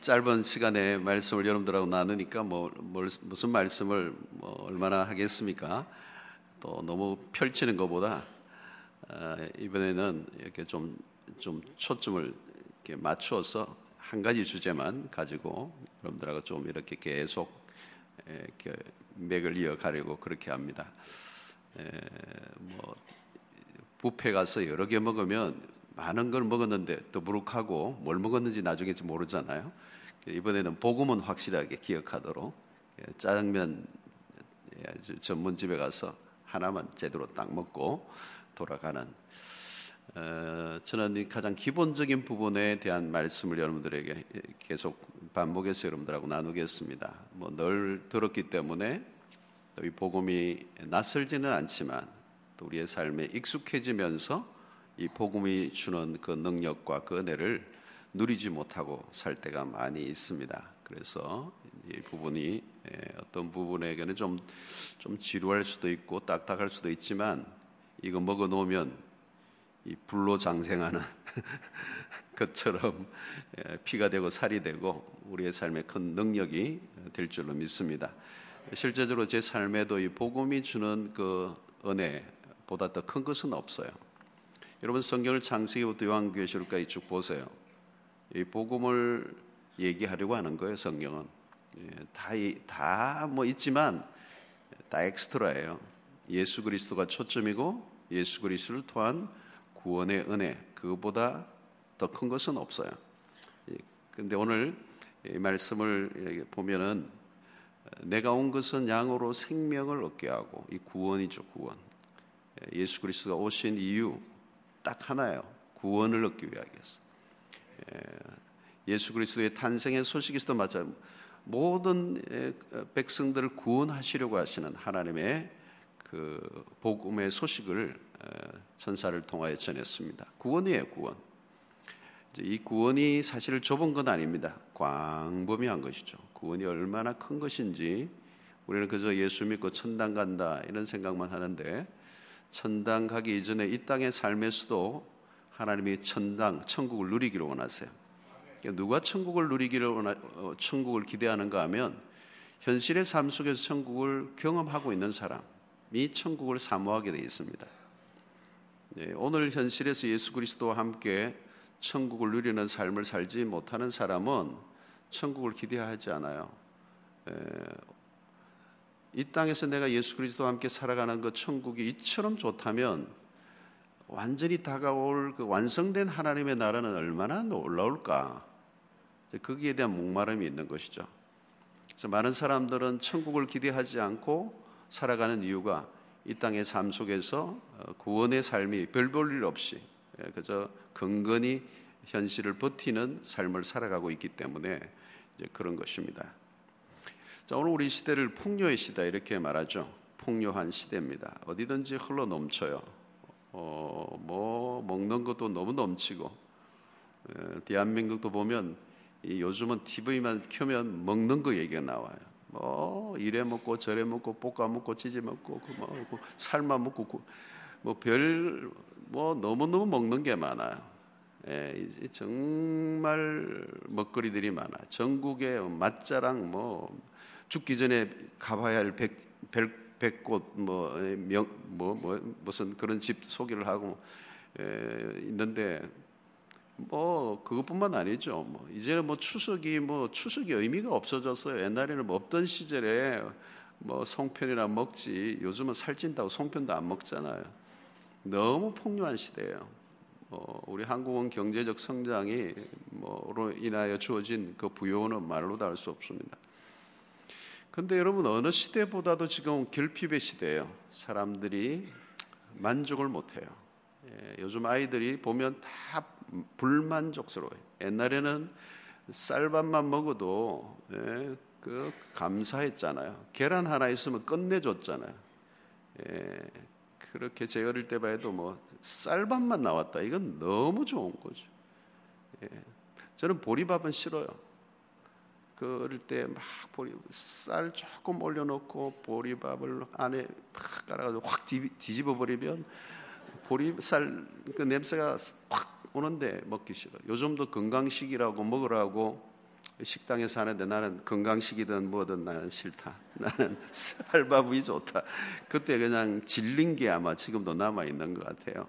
짧은 시간에 말씀을 여러분들하고 나누니까 뭐 무슨 말씀을 뭐 얼마나 하겠습니까? 또 너무 펼치는 것보다 어, 이번에는 이렇게 좀 좀 초점을 이렇게 맞추어서 한 가지 주제만 가지고 여러분들하고 좀 이렇게 계속 이렇게 맥을 이어가려고 그렇게 합니다. 에, 뭐 부페 가서 여러 개 먹으면 많은 걸 먹었는데 더부룩하고 뭘 먹었는지 나중에 모르잖아요. 이번에는 복음은 확실하게 기억하도록 예, 짜장면 예, 전문집에 가서 하나만 제대로 딱 먹고 돌아가는 어, 저는 가장 기본적인 부분에 대한 말씀을 여러분들에게 계속 반복해서 여러분들하고 나누겠습니다. 뭐 늘 들었기 때문에 이 복음이 낯설지는 않지만 또 우리의 삶에 익숙해지면서 이 복음이 주는 그 능력과 그 은혜를 누리지 못하고 살 때가 많이 있습니다. 그래서 이 부분이 어떤 부분에게는 좀, 좀 지루할 수도 있고 딱딱할 수도 있지만 이거 먹어 놓으면 이 불로 장생하는 것처럼 피가 되고 살이 되고 우리의 삶에 큰 능력이 될 줄로 믿습니다. 실제적으로 제 삶에도 이 복음이 주는 그 은혜보다 더 큰 것은 없어요. 여러분 성경을 창세기부터 요한계시록까지 쭉 보세요. 이 복음을 얘기하려고 하는 거예요. 성경은 예, 다다뭐 있지만 다 엑스트라예요. 예수 그리스도가 초점이고 예수 그리스도를 통한 구원의 은혜 그것보다 더 큰 것은 없어요. 예, 오늘 이 말씀을 보면은 내가 온 것은 양으로 생명을 얻게 하고 이 구원이죠 구원. 예, 예수 그리스도가 오신 이유 딱 하나예요. 구원을 얻기 위하겠어. 예, 예수 그리스도의 탄생의 소식에서도 맞아 모든 백성들을 구원하시려고 하시는 하나님의 그 복음의 소식을 천사를 통하여 전했습니다. 구원이에요, 구원. 이 구원이 사실 좁은 건 아닙니다. 광범위한 것이죠. 구원이 얼마나 큰 것인지 우리는 그저 예수 믿고 천당 간다 이런 생각만 하는데 천당 가기 이전에 이 땅의 삶에서도 하나님이 천당, 천국을 누리기를 원하세요. 그러니까 누가 천국을 누리기를 원하, 어, 천국을 기대하는가 하면 현실의 삶 속에서 천국을 경험하고 있는 사람이 천국을 사모하게 되어 있습니다. 네, 오늘 현실에서 예수 그리스도와 함께 천국을 누리는 삶을 살지 못하는 사람은 천국을 기대하지 않아요. 에, 이 땅에서 내가 예수 그리스도와 함께 살아가는 그 천국이 이처럼 좋다면 완전히 다가올 그 완성된 하나님의 나라는 얼마나 놀라울까? 거기에 대한 목마름이 있는 것이죠. 그래서 많은 사람들은 천국을 기대하지 않고 살아가는 이유가 이 땅의 삶 속에서 어, 구원의 삶이 별 볼 일 없이 예, 그저 근근히 현실을 버티는 삶을 살아가고 있기 때문에 그런 것입니다. 자, 오늘 우리 시대를 폭료의 시대 이렇게 말하죠. 폭료한 시대입니다. 어디든지 흘러 넘쳐요. 어, 뭐 먹는 것도 너무 넘치고 에, 대한민국도 보면 이 요즘은 TV만 켜면 먹는 거 얘기가 나와요. 뭐 이래 먹고 저래 먹고 볶아 먹고 찌지 먹고 그뭐 삶아 먹고 뭐별뭐 너무 너무 먹는 게 많아요. 예, 정말 먹거리들이 많아. 전국에 맛자랑 뭐 죽기 전에 가봐야 할 백, 백, 백꽃 뭐, 명, 뭐, 뭐 무슨 그런 집 소개를 하고 에, 있는데 뭐 그것뿐만 아니죠. 뭐 이제는 뭐 추석이 뭐 추석이 의미가 없어졌어요. 옛날에는 뭐 없던 시절에 뭐 송편이나 먹지 요즘은 살찐다고 송편도 안 먹잖아요. 너무 폭류한 시대예요. 뭐 우리 한국은 경제적 성장이 뭐로 인하여 주어진 그 부여는 말로 다 할 수 없습니다. 근데 여러분 어느 시대보다도 지금 결핍의 시대예요. 사람들이 만족을 못해요. 예, 요즘 아이들이 보면 다 불만족스러워요. 옛날에는 쌀밥만 먹어도 예, 그 감사했잖아요. 계란 하나 있으면 끝내줬잖아요. 예, 그렇게 제 어릴 때 봐도 뭐 쌀밥만 나왔다. 이건 너무 좋은 거죠. 예, 저는 보리밥은 싫어요. 그 어릴 때막 보리 쌀 조금 올려놓고 보리밥을 안에 팍 깔아가지고 확 뒤집어 버리면 보리쌀 그 냄새가 확 오는데 먹기 싫어. 요즘도 건강식이라고 먹으라고 식당에 사는데 나는 건강식이든 뭐든 나는 싫다. 나는 쌀밥이 좋다. 그때 그냥 질린 게 아마 지금도 남아 있는 것 같아요.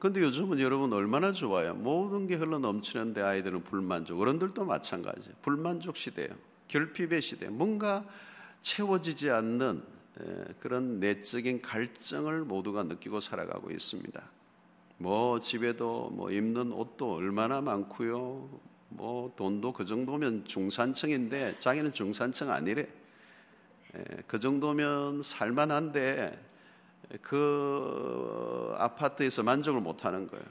근데 요즘은 여러분 얼마나 좋아요. 모든 게 흘러 넘치는데 아이들은 불만족. 어른들도 마찬가지. 불만족 시대예요. 결핍의 시대. 뭔가 채워지지 않는 그런 내적인 갈증을 모두가 느끼고 살아가고 있습니다. 뭐 집에도 뭐 입는 옷도 얼마나 많고요. 뭐 돈도 그 정도면 중산층인데 자기는 중산층 아니래. 그 정도면 살만한데 그 아파트에서 만족을 못 하는 거예요.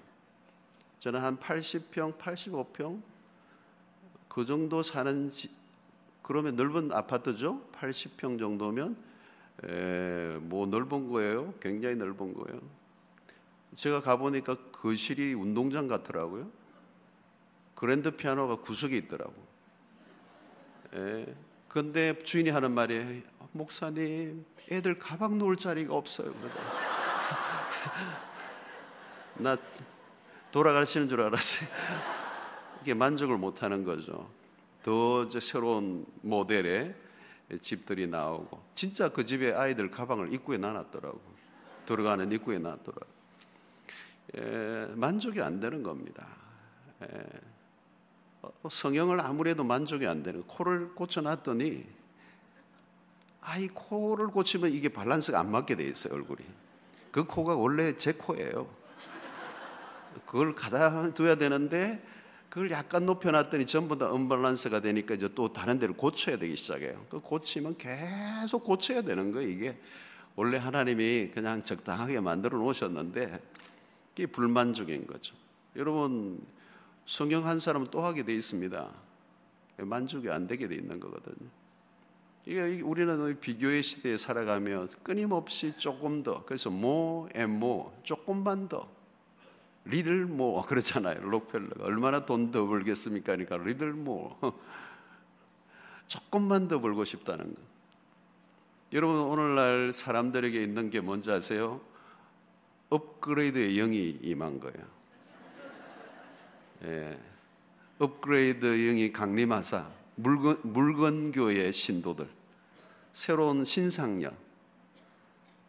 저는 한 80평, 85평 그 정도 사는 지, 그러면 넓은 아파트죠. 80평 정도면 에, 뭐 넓은 거예요. 굉장히 넓은 거예요. 제가 가보니까 거실이 운동장 같더라고요. 그랜드 피아노가 구석에 있더라고. 예. 근데 주인이 하는 말이 목사님 애들 가방 놓을 자리가 없어요. 나 돌아가시는 줄 알았어요. 이게 만족을 못 하는 거죠. 더 새로운 모델의 집들이 나오고 진짜 그 집에 아이들 가방을 입구에 놔놨더라고. 들어가는 입구에 놔더라고. 예, 만족이 안 되는 겁니다. 예. 어, 성형을 아무래도 만족이 안 되는 코를 고쳐놨더니 아이 코를 고치면 이게 밸런스가 안 맞게 돼 있어요 얼굴이. 그 코가 원래 제 코예요. 그걸 가다 둬야 되는데 그걸 약간 높여놨더니 전부 다 언밸런스가 되니까 이제 또 다른 데를 고쳐야 되기 시작해요. 그 고치면 계속 고쳐야 되는 거예요 이게. 원래 하나님이 그냥 적당하게 만들어 놓으셨는데 이게 불만족인 거죠. 여러분 성경 한 사람은 또 하게 돼 있습니다. 만족이 안 되게 돼 있는 거거든요. 이게 우리는 비교의 시대에 살아가며 끊임없이 조금 더 그래서 more and more 조금만 더 리들 모 그렇잖아요. 록펠러가 얼마나 돈 더 벌겠습니까? 그러니까 리들 모 조금만 더 벌고 싶다는 거. 여러분 오늘날 사람들에게 있는 게 뭔지 아세요? 업그레이드의 영이 임한 거예요. 예, 업그레이드 영이 강림하사 물건, 물건교의 신도들 새로운 신상년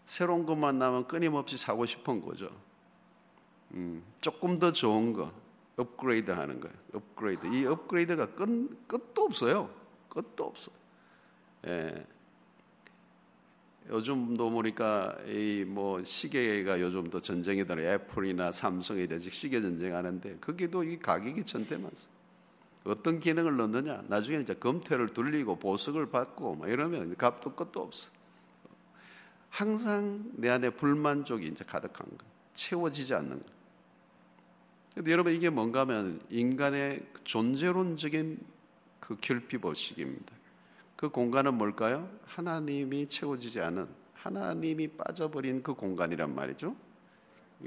새로운 것만 나면 끊임없이 사고 싶은 거죠. 음, 조금 더 좋은 거 업그레이드 하는 거예요. 업그레이드. 이 업그레이드가 끝, 끝도 없어요. 끝도 없어. 예. 요즘도 보니까 이 뭐 시계가 요즘도 전쟁이더라. 애플이나 삼성에 대해서 시계 전쟁하는데 거기도 이 가격이 천대만서 어떤 기능을 넣느냐? 나중에 이제 검태를 돌리고 보석을 받고 뭐 이러면 값도 끝도 없어. 항상 내 안에 불만족이 이제 가득한 거. 채워지지 않는 거. 근데 여러분 이게 뭔가 하면 인간의 존재론적인 그 결핍의식입니다 그 공간은 뭘까요? 하나님이 채워지지 않은 하나님이 빠져버린 그 공간이란 말이죠.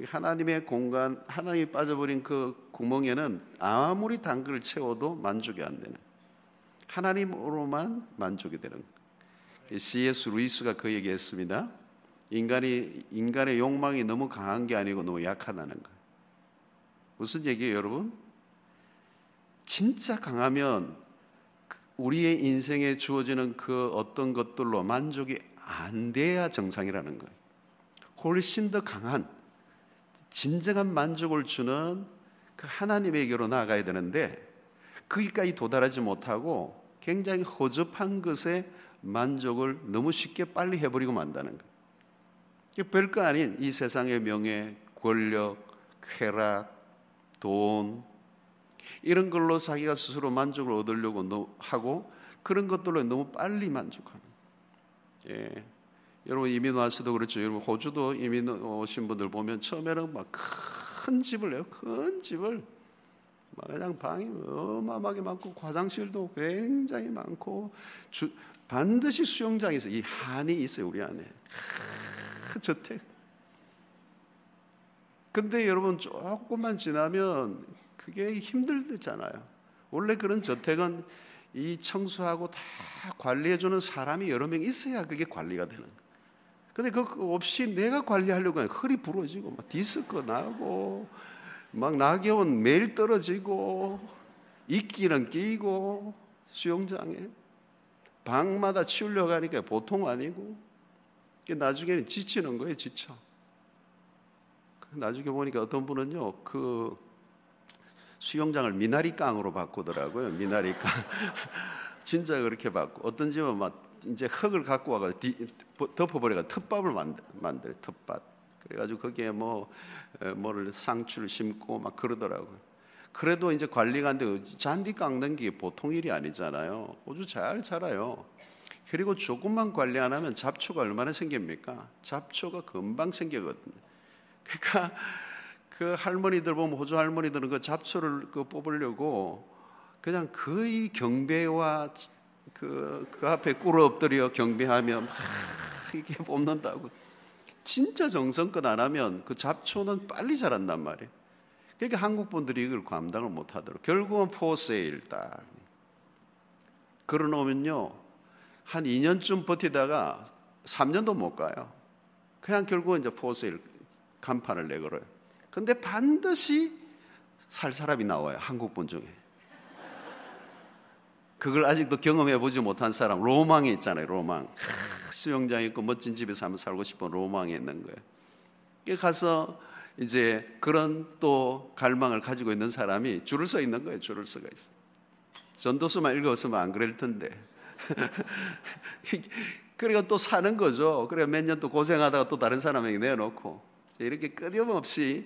하나님의 공간, 하나님이 빠져버린 그 구멍에는 아무리 단글을 채워도 만족이 안 되는 하나님으로만 만족이 되는 C.S. 루이스가 그 얘기했습니다. 인간이 인간의 욕망이 너무 강한 게 아니고 너무 약하다는 거. 무슨 얘기예요, 여러분? 진짜 강하면 우리의 인생에 주어지는 그 어떤 것들로 만족이 안 돼야 정상이라는 거예요. 훨씬 더 강한 진정한 만족을 주는 그 하나님에게로 나아가야 되는데 거기까지 도달하지 못하고 굉장히 허접한 것에 만족을 너무 쉽게 빨리 해버리고 만다는 거예요. 별거 아닌 이 세상의 명예, 권력, 쾌락, 돈, 이런 걸로 자기가 스스로 만족을 얻으려고 하고 그런 것들로 너무 빨리 만족하는. 예. 여러분 이민 와서도 그렇죠. 여러분 호주도 이민 오신 분들 보면 처음에는 막 큰 집을 내요. 큰 집을 막 그냥 방이 어마어마하게 많고 화장실도 굉장히 많고 주, 반드시 있어요. 이 한이 있어요 우리 안에. 큰 저택. 근데 여러분 조금만 지나면 그게 힘들잖아요. 원래 그런 저택은 이 청소하고 다 관리해주는 사람이 여러 명 있어야 그게 관리가 되는 거예요. 근데 그거 없이 내가 관리하려고 하면 허리 부러지고 막 디스크 나고 막 낙엽은 매일 떨어지고 이끼는 끼고 수영장에 방마다 치우려 가니까 보통 아니고 나중에는 지치는 거예요, 지쳐. 나중에 보니까 어떤 분은요, 그 수영장을 미나리 깡으로 바꾸더라고요. 미나리 깡. 진짜 그렇게 바꾸. 어떤 집은 막 이제 흙을 갖고 와가 덮어버려가 텃밥을 만들, 만들 텃밥. 그래가지고 거기에 뭐 뭐를 상추를 심고 막 그러더라고요. 그래도 이제 관리가 안 되고 잔디 깎는 게 보통 일이 아니잖아요. 아주 잘 자라요. 그리고 조금만 관리 안 하면 잡초가 얼마나 생깁니까? 잡초가 금방 생기거든요. 그러니까 그 할머니들 보면 호주 할머니들은 그 잡초를 그 뽑으려고 그냥 거의 경배와 그, 그 앞에 꿇어 엎드려 경배하며 막 이게 뽑는다고. 진짜 정성껏 안 하면 그 잡초는 빨리 자란단 말이에요. 그러니까 한국 분들이 이걸 감당을 못 하도록. 결국은 포세일 딱. 걸어 놓으면요. 한 2년쯤 버티다가 3년도 못 가요. 그냥 결국은 이제 포세일 간판을 내걸어요. 근데 반드시 살 사람이 나와요. 한국 분 중에. 그걸 아직도 경험해 보지 못한 사람 로망이 있잖아요. 로망. 수영장 있고 멋진 집에서 한번 살고 싶은 로망이 있는 거예요. 가서 이제 그런 또 갈망을 가지고 있는 사람이 줄을 서 있는 거예요. 줄을 서가 있어. 전도서만 읽었으면 안 그럴 텐데. 그리고 또 사는 거죠. 그래 몇 년 또 고생하다가 또 다른 사람에게 내놓고 이렇게 끊임없이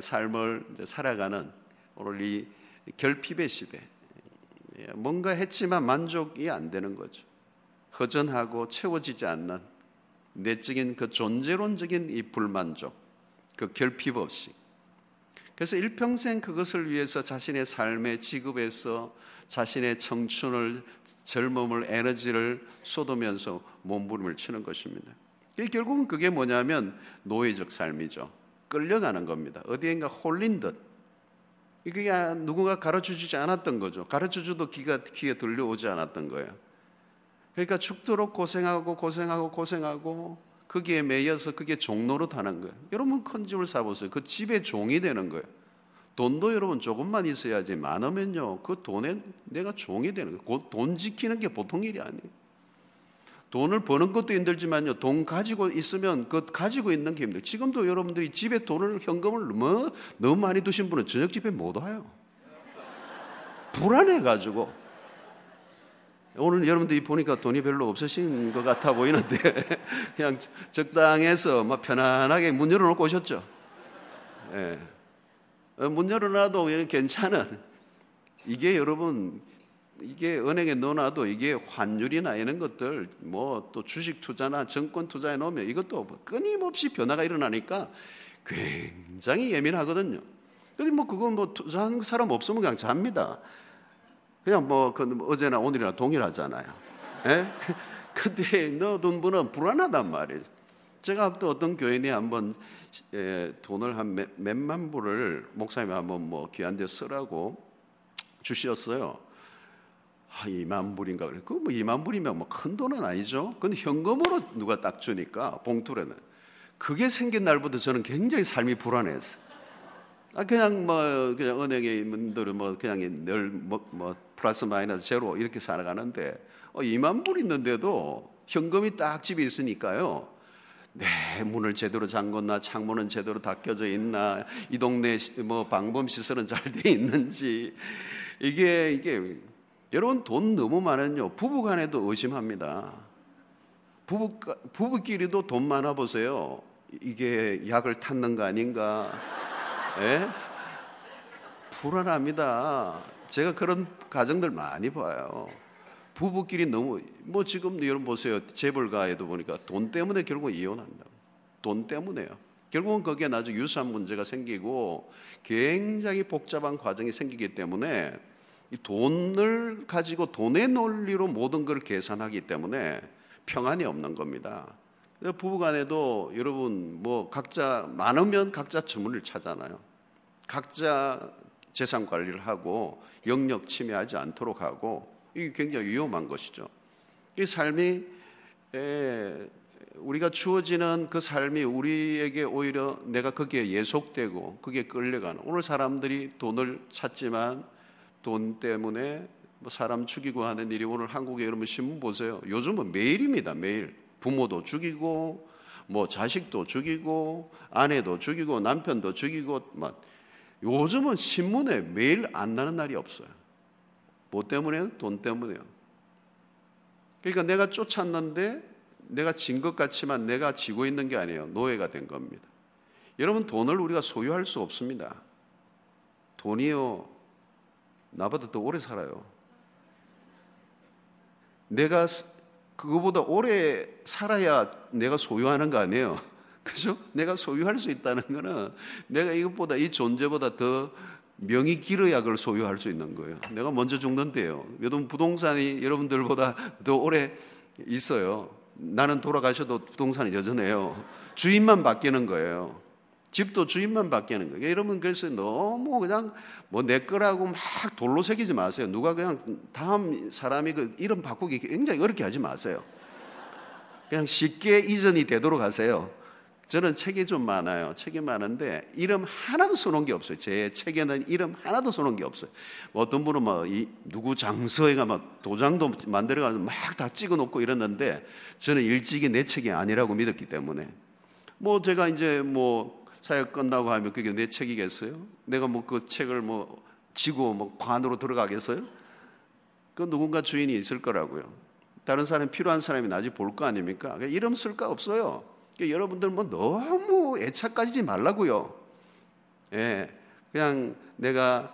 삶을 살아가는 오늘 이 결핍의 시대. 뭔가 했지만 만족이 안 되는 거죠. 허전하고 채워지지 않는 내적인 그 존재론적인 이 불만족, 그 결핍 없이. 그래서 일평생 그것을 위해서 자신의 삶의 직업에서 자신의 청춘을 젊음을 에너지를 쏟으면서 몸부림을 치는 것입니다. 결국은 그게 뭐냐면 노예적 삶이죠. 끌려가는 겁니다. 어디엔가 홀린 듯. 그게 누군가 가르쳐 주지 않았던 거죠. 가르쳐 줘도 귀가, 귀에 들려오지 않았던 거예요. 그러니까 죽도록 고생하고 고생하고 고생하고 거기에 매여서 그게 종로로 타는 거예요. 여러분 큰 집을 사보세요. 그 집의 종이 되는 거예요. 돈도 여러분 조금만 있어야지 많으면요. 그 돈에 내가 종이 되는 거예요. 돈 지키는 게 보통 일이 아니에요. 돈을 버는 것도 힘들지만요. 돈 가지고 있으면 그 가지고 있는 게 힘들. 지금도 여러분들이 집에 돈을 현금을 뭐 너무 많이 두신 분은 저녁 집에 못 와요. 불안해 가지고. 오늘 여러분들이 보니까 돈이 별로 없으신 것 같아 보이는데 그냥 적당해서 막 편안하게 문 열어놓고 오셨죠. 예. 어, 문 열어놔도 괜찮은 이게 여러분 이게 은행에 넣어놔도 이게 환율이나 이런 것들 뭐 또 주식 투자나 정권 투자에 넣으면 이것도 끊임없이 변화가 일어나니까 굉장히 예민하거든요. 근데 뭐 그건 뭐 투자하는 사람 없으면 그냥 잡니다. 그냥 뭐, 그 어제나 오늘이나 동일하잖아요. 예? 근데 넣어둔 분은 불안하단 말이에요. 제가 또 어떤 교인이 한번 예, 돈을 한 몇, 몇만 불을 목사님이 한번 뭐 귀한 데 쓰라고 주셨어요. 아, 2만 불인가 그래. 그뭐 2만 불이면 뭐 큰 돈은 아니죠. 근데 현금으로 누가 딱 주니까 봉투에는 그게 생긴 날부터 저는 굉장히 삶이 불안했어요. 아 그냥 뭐 그냥 은행에 분들은 뭐 그냥 늘뭐 뭐 플러스 마이너스 제로 이렇게 살아가는데 어, 2만 불 있는데도 현금이 딱 집에 있으니까요. 네, 문을 제대로 잠궜나 창문은 제대로 닫혀져 있나 이 동네 뭐 방범 시설은 잘 돼 있는지 이게 이게 여러분 돈 너무 많은요 부부 간에도 의심합니다. 부부 부부끼리도 돈 많아 보세요. 이게 약을 탔는 거 아닌가? 예? 불안합니다. 제가 그런 가정들 많이 봐요. 부부끼리 너무 뭐 지금 여러분 보세요. 재벌가에도 보니까 돈 때문에 결국 이혼한다. 돈 때문에요. 결국은 거기에 나중에 유산 문제가 생기고 굉장히 복잡한 과정이 생기기 때문에 이 돈을 가지고 돈의 논리로 모든 걸 계산하기 때문에 평안이 없는 겁니다. 부부간에도 여러분 뭐 각자 많으면 각자 주문을 찾잖아요. 각자 재산 관리를 하고 영역 침해하지 않도록 하고 이게 굉장히 위험한 것이죠. 이 삶이 우리가 주어지는 그 삶이 우리에게 오히려 내가 거기에 예속되고 그게 끌려가는 오늘 사람들이 돈을 찾지만 돈 때문에 뭐 사람 죽이고 하는 일이 오늘 한국에 여러분 신문 보세요. 요즘은 매일입니다. 매일 부모도 죽이고 뭐 자식도 죽이고 아내도 죽이고 남편도 죽이고 막 요즘은 신문에 매일 안 나는 날이 없어요. 뭐 때문에요? 돈 때문에요. 그러니까 내가 쫓았는데 내가 진 것 같지만 내가 지고 있는 게 아니에요. 노예가 된 겁니다. 여러분 돈을 우리가 소유할 수 없습니다. 돈이요 나보다 더 오래 살아요. 내가 그거보다 오래 살아야 내가 소유하는 거 아니에요. 그죠? 내가 소유할 수 있다는 거는 내가 이것보다 이 존재보다 더 명이 길어야 그걸 소유할 수 있는 거예요. 내가 먼저 죽는데요. 여러분 부동산이 여러분들보다 더 오래 있어요. 나는 돌아가셔도 부동산이 여전해요. 주인만 바뀌는 거예요. 집도 주인만 바뀌는 거예요. 여러분 그래서 너무 그냥 뭐 내 거라고 막 돌로 새기지 마세요. 누가 그냥 다음 사람이 그 이름 바꾸기 굉장히 어렵게 하지 마세요. 그냥 쉽게 이전이 되도록 하세요. 저는 책이 좀 많아요. 책이 많은데 이름 하나도 써놓은 게 없어요. 제 책에는 이름 하나도 써놓은 게 없어요. 뭐 어떤 분은 뭐 이 누구 장서에가 막 도장도 만들어가지고 막 다 찍어놓고 이랬는데 저는 일찍이 내 책이 아니라고 믿었기 때문에 뭐 제가 이제 뭐 사역 끝나고 하면 그게 내 책이겠어요? 내가 뭐 그 책을 뭐 지고 뭐 관으로 들어가겠어요? 그 누군가 주인이 있을 거라고요. 다른 사람 필요한 사람이 나중에 볼거 아닙니까? 이름 쓸까 없어요. 그러니까 여러분들 뭐 너무 애착 가지지 말라고요. 예, 그냥 내가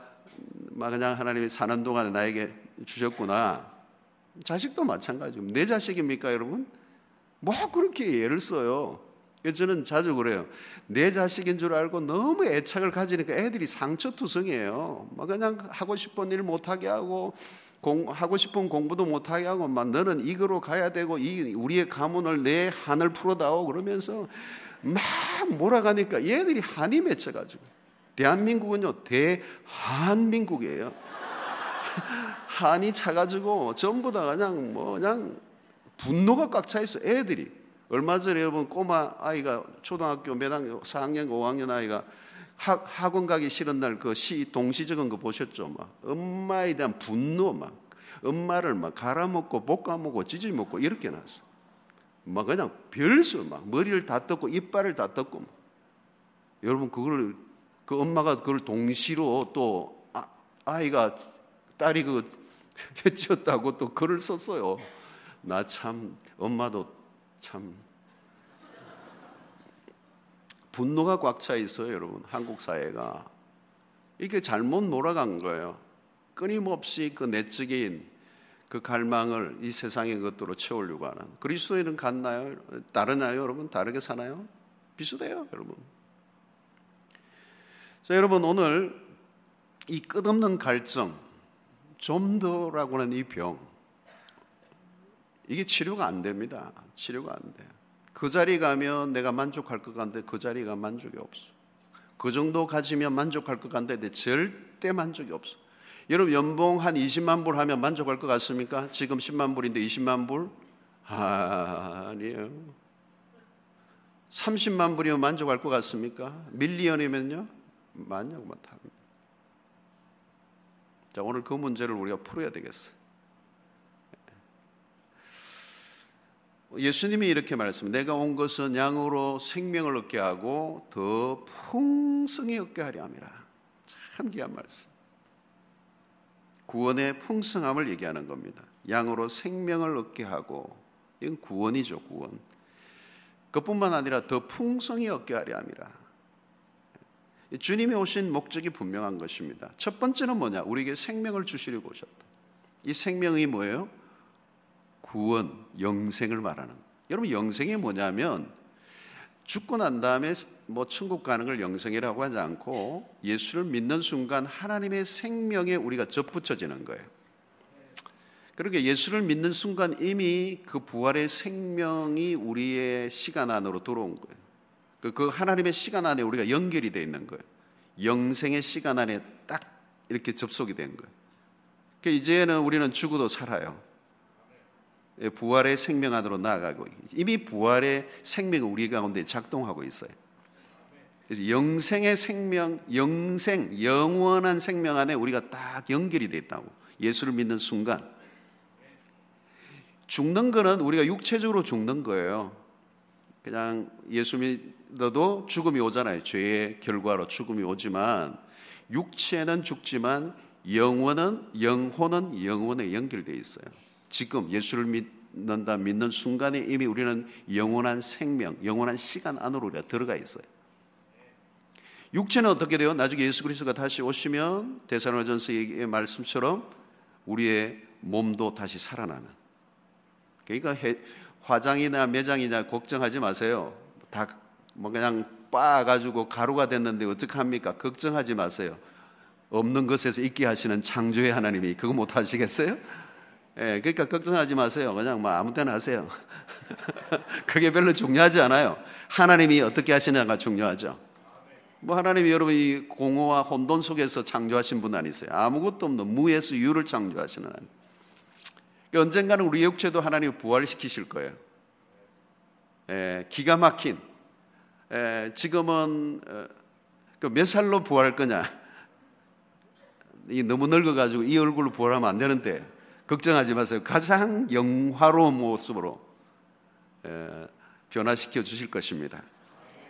막 그냥 하나님이 사는 동안에 나에게 주셨구나. 자식도 마찬가지고 내 자식입니까, 여러분? 뭐 그렇게 예를 써요. 저는 자주 그래요. 내 자식인 줄 알고 너무 애착을 가지니까 애들이 상처투성이에요. 막 그냥 하고 싶은 일 못하게 하고 공, 하고 싶은 공부도 못하게 하고 막 너는 이거로 가야 되고 이 우리의 가문을 내 한을 풀어다오 그러면서 막 몰아가니까 얘들이 한이 맺혀가지고 대한민국은요 대한민국이에요. 한이 차가지고 전부 다 그냥 뭐 그냥 분노가 꽉 차 있어 애들이 얼마 전에 여러분 꼬마 아이가 초등학교 몇 학년 4학년 5학년 아이가 학, 학원 가기 싫은 날 그 시 동시 적은 거 보셨죠? 막 엄마에 대한 분노 막 엄마를 막 갈아먹고 볶아먹고 찢어먹고 이렇게 나왔어. 막 그냥 별수 막 머리를 다 떴고 이빨을 다 떴고 막. 여러분 그걸 그 엄마가 그걸 동시로 또 아, 아이가 딸이 그 해치웠다고 또 글을 썼어요. 나 참 엄마도 참 분노가 꽉 차 있어요, 여러분. 한국 사회가. 이게 잘못 몰아간 거예요. 끊임없이 그 내적인 그 갈망을 이 세상의 것들로 채우려고 하는. 그리스도인은 같나요? 다르나요, 여러분? 다르게 사나요? 비슷해요, 여러분. 자, 여러분, 오늘 이 끝없는 갈증, 좀 더라고 하는 이 병, 이게 치료가 안 됩니다. 치료가 안 돼요. 그 자리 가면 내가 만족할 것 같은데 그 자리가 만족이 없어. 그 정도 가지면 만족할 것 같은데 절대 만족이 없어. 여러분 연봉 한 20만 불 하면 만족할 것 같습니까? 지금 10만 불인데 20만 불? 아, 아니에요. 30만 불이면 만족할 것 같습니까? 밀리언이면요? 만족 못합니다. 자, 오늘 그 문제를 우리가 풀어야 되겠어. 예수님이 이렇게 말씀, 내가 온 것은 양으로 생명을 얻게 하고 더 풍성히 얻게 하려 함이라. 참 귀한 말씀. 구원의 풍성함을 얘기하는 겁니다. 양으로 생명을 얻게 하고 이건 구원이죠, 구원. 그뿐만 아니라 더 풍성히 얻게 하려 함이라. 주님이 오신 목적이 분명한 것입니다. 첫 번째는 뭐냐? 우리에게 생명을 주시려고 오셨다. 이 생명이 뭐예요? 구원, 영생을 말하는. 여러분 영생이 뭐냐면 죽고 난 다음에 뭐 천국 가는 걸 영생이라고 하지 않고 예수를 믿는 순간 하나님의 생명에 우리가 접붙여지는 거예요. 그렇게 예수를 믿는 순간 이미 그 부활의 생명이 우리의 시간 안으로 들어온 거예요. 그, 그 하나님의 시간 안에 우리가 연결이 되어 있는 거예요. 영생의 시간 안에 딱 이렇게 접속이 된 거예요. 그러니까 이제는 우리는 죽어도 살아요. 예, 부활의 생명 안으로 나아가고 이미 부활의 생명이 우리 가운데 작동하고 있어요. 그래서 영생의 생명, 영생, 영원한 생명 안에 우리가 딱 연결이 돼 있다고. 예수를 믿는 순간. 죽는 거는 우리가 육체적으로 죽는 거예요. 그냥 예수 믿어도 죽음이 오잖아요. 죄의 결과로 죽음이 오지만 육체는 죽지만 영혼은 영혼은 영혼에 연결되어 있어요. 지금 예수를 믿는다 믿는 순간에 이미 우리는 영원한 생명, 영원한 시간 안으로 우리가 들어가 있어요. 육체는 어떻게 돼요? 나중에 예수 그리스도가 다시 오시면 대사로전서의 말씀처럼 우리의 몸도 다시 살아나는. 그러니까 화장이나 매장이나 걱정하지 마세요. 다 뭐 그냥 빻아가지고 가루가 됐는데 어떡합니까? 걱정하지 마세요. 없는 것에서 있게 하시는 창조의 하나님이 그거 못 하시겠어요? 예, 그러니까 걱정하지 마세요. 그냥 뭐 아무 때나 하세요. 그게 별로 중요하지 않아요. 하나님이 어떻게 하시냐가 중요하죠. 뭐 하나님이 여러분 이 공허와 혼돈 속에서 창조하신 분 아니세요? 아무것도 없는 무에서 유를 창조하시는 하나님. 그러니까 언젠가는 우리 육체도 하나님 부활시키실 거예요. 에, 기가 막힌. 에, 지금은 어, 그몇 살로 부활할 거냐? 이 너무 늙어가지고 이 얼굴로 부활하면 안 되는데 걱정하지 마세요. 가장 영화로운 모습으로 에, 변화시켜 주실 것입니다.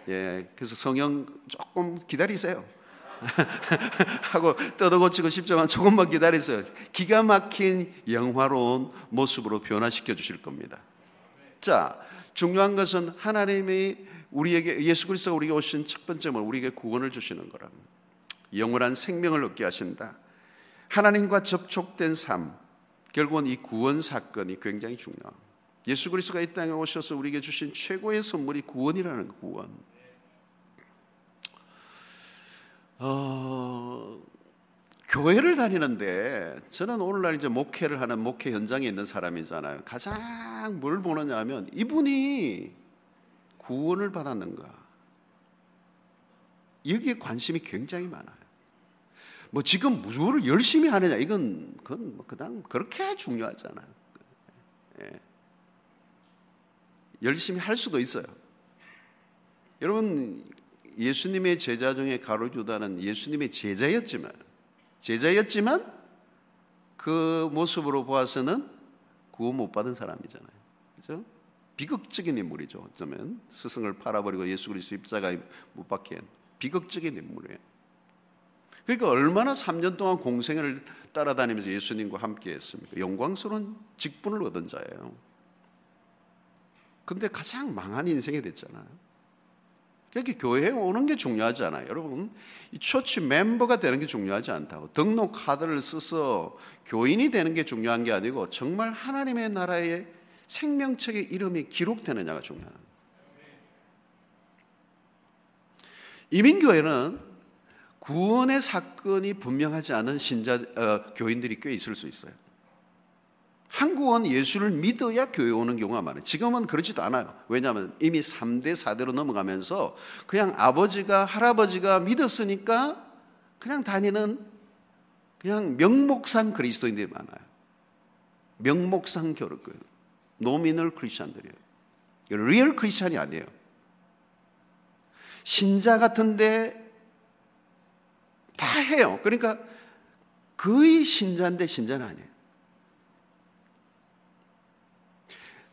예, 그래서 성령 조금 기다리세요. 하고 뜯어고치고 싶지만 조금만 기다리세요. 기가 막힌 영화로운 모습으로 변화시켜 주실 겁니다. 자, 중요한 것은 하나님이 우리에게 예수 그리스도가 우리에게 오신 첫 번째 는 우리에게 구원을 주시는 거랍니다. 영원한 생명을 얻게 하신다. 하나님과 접촉된 삶, 결국은 이 구원 사건이 굉장히 중요합니다. 예수 그리스도가 이 땅에 오셔서 우리에게 주신 최고의 선물이 구원이라는 구원. 어, 교회를 다니는데 저는 오늘날 이제 목회를 하는 목회 현장에 있는 사람이잖아요. 가장 뭘 보느냐 하면 이분이 구원을 받았는가. 여기에 관심이 굉장히 많아요. 뭐 지금 무엇을 열심히 하느냐 이건 그건 뭐 그냥 그렇게 중요하잖아요. 예. 열심히 할 수도 있어요. 여러분 예수님의 제자 중에 가로주다는 예수님의 제자였지만 제자였지만 그 모습으로 보아서는 구원 못 받은 사람이잖아요. 그죠? 비극적인 인물이죠. 어쩌면 스승을 팔아버리고 예수 그리스도 입자가 못한 비극적인 인물이에요. 그러니까 얼마나 3년 동안 공생을 따라다니면서 예수님과 함께 했습니까? 영광스러운 직분을 얻은 자예요. 근데 가장 망한 인생이 됐잖아요. 그렇게 교회에 오는 게 중요하지 않아요. 여러분, 이 처치 멤버가 되는 게 중요하지 않다고. 등록 카드를 써서 교인이 되는 게 중요한 게 아니고 정말 하나님의 나라의 생명책의 이름이 기록되느냐가 중요한 이민교회는 구원의 사건이 분명하지 않은 신자 어, 교인들이 꽤 있을 수 있어요. 한국은 예수를 믿어야 교회 오는 경우가 많아요. 지금은 그렇지도 않아요. 왜냐하면 이미 3대 4대로 넘어가면서 그냥 아버지가 할아버지가 믿었으니까 그냥 다니는 그냥 명목상 그리스도인들이 많아요. 명목상 교회 nominal 크리스천들이에요. real 크리스천이 아니에요. 신자 같은데 다 해요. 그러니까 거의 신자인데 신자는 아니에요.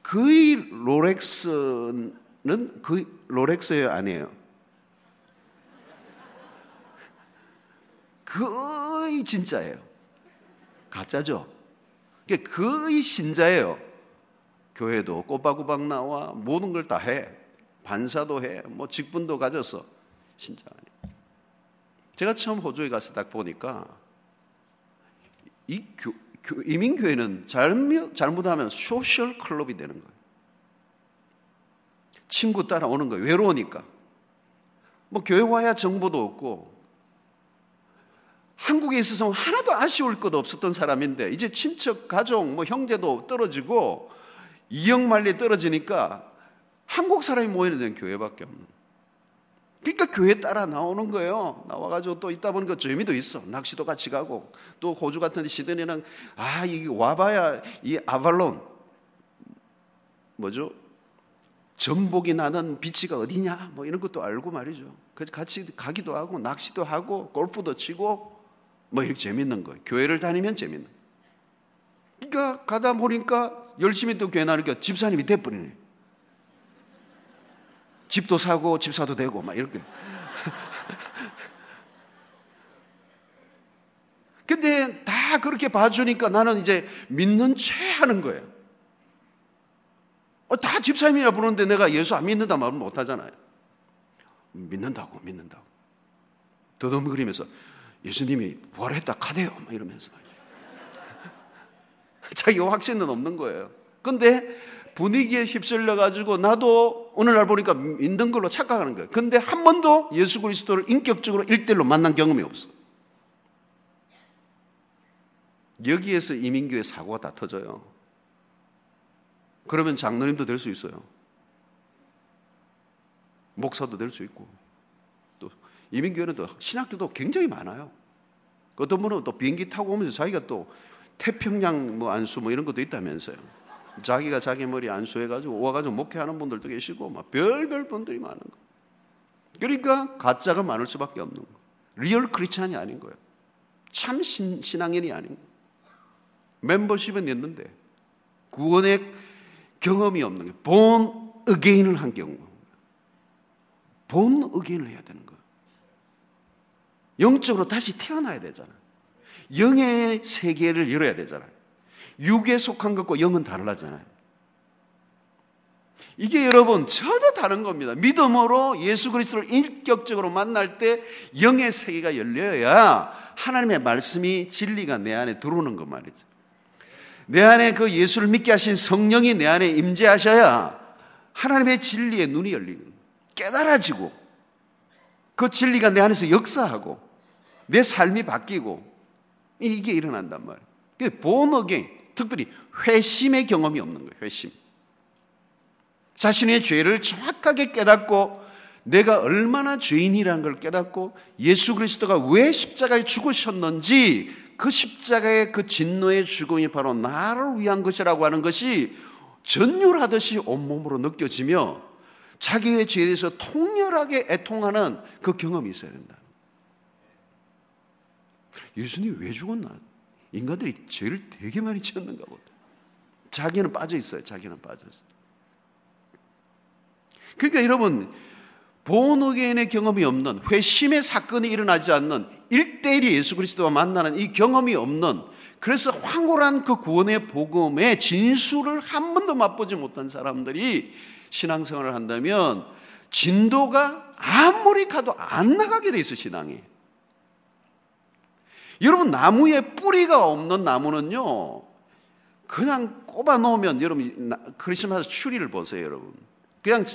거의 롤렉스는 거의 롤렉스예요, 아니에요? 거의 진짜예요. 가짜죠. 거의 신자예요. 교회도 꼬박꼬박 나와 모든 걸 다 해. 반사도 해. 뭐 직분도 가져서 신자 아니에요. 제가 처음 호주에 가서 딱 보니까 이 교, 이민교회는 잘못, 잘못하면 소셜 클럽이 되는 거예요. 친구 따라오는 거예요. 외로우니까. 뭐 교회 와야 정보도 없고 한국에 있어서 하나도 아쉬울 것 없었던 사람인데 이제 친척, 가족, 뭐 형제도 떨어지고 이영만리 떨어지니까 한국 사람이 모이는 데는 교회밖에 없는 그러니까 교회 따라 나오는 거예요. 나와가지고 또 있다 보니까 재미도 있어. 낚시도 같이 가고 또 호주 같은 시드니는 아 이게 와봐야 이 아발론 뭐죠? 전복이 나는 비치가 어디냐 뭐 이런 것도 알고 말이죠. 같이 가기도 하고 낚시도 하고 골프도 치고 뭐 이렇게 재밌는 거예요. 교회를 다니면 재밌는. 그러니까 가다 보니까 열심히 또 교회 나니까 집사님이 돼버리네. 집도 사고 집 사도 되고 막 이렇게. 근데 다 그렇게 봐주니까 나는 이제 믿는 채 하는 거예요. 어, 다 집사님이라 부르는데 내가 예수 안 믿는다 말은 못 하잖아요. 믿는다고, 믿는다고. 더듬그리면서 예수님이 부활했다 카대요. 막 이러면서. 자기 확신은 없는 거예요. 근데 분위기에 휩쓸려 가지고 나도 오늘날 보니까 믿는 걸로 착각하는 거예요. 근데 한 번도 예수 그리스도를 인격적으로 일대일로 만난 경험이 없어. 여기에서 이민교회 사고가 다 터져요. 그러면 장로님도 될 수 있어요. 목사도 될 수 있고. 또 이민교회는 또 신학교도 굉장히 많아요. 어떤 분은 또 비행기 타고 오면서 자기가 또 태평양 뭐 안수 뭐 이런 것도 있다면서요. 자기가 자기 머리 안수해가지고 와가지고 목회하는 분들도 계시고 막 별별 분들이 많은 거. 그러니까 가짜가 많을 수밖에 없는 거. real 크리스찬이 아닌 거예요. 참 신, 신앙인이 아닌 거예요. 멤버십은 있는데 구원의 경험이 없는 거예요. born again을 한 경우. born again을 해야 되는 거예요. 영적으로 다시 태어나야 되잖아요. 영의 세계를 열어야 되잖아요. 육에 속한 것과 영은 다르잖아요. 이게 여러분 전혀 다른 겁니다. 믿음으로 예수 그리스도를 인격적으로 만날 때 영의 세계가 열려야 하나님의 말씀이 진리가 내 안에 들어오는 것 말이죠. 내 안에 그 예수를 믿게 하신 성령이 내 안에 임재하셔야 하나님의 진리의 눈이 열리는 깨달아지고 그 진리가 내 안에서 역사하고 내 삶이 바뀌고 이게 일어난단 말이에요. 본어게 특별히 회심의 경험이 없는 거예요. 회심. 자신의 죄를 정확하게 깨닫고 내가 얼마나 죄인이라는 걸 깨닫고 예수 그리스도가 왜 십자가에 죽으셨는지 그 십자가의 그 진노의 죽음이 바로 나를 위한 것이라고 하는 것이 전율하듯이 온몸으로 느껴지며 자기의 죄에 대해서 통렬하게 애통하는 그 경험이 있어야 된다. 예수님 왜 죽었나? 인간들이 죄를 되게 많이 지었는가 보다. 자기는 빠져 있어요. 자기는 빠져 있어요. 그러니까 여러분 본어게인의 경험이 없는 회심의 사건이 일어나지 않는 일대일이 예수 그리스도와 만나는 이 경험이 없는 그래서 황홀한 그 구원의 복음의 진수를 한 번도 맛보지 못한 사람들이 신앙생활을 한다면 진도가 아무리 가도 안 나가게 돼 있어 신앙이. 여러분 나무에 뿌리가 없는 나무는요 그냥 꼽아 놓으면 여러분 크리스마스 추리를 보세요 여러분 그냥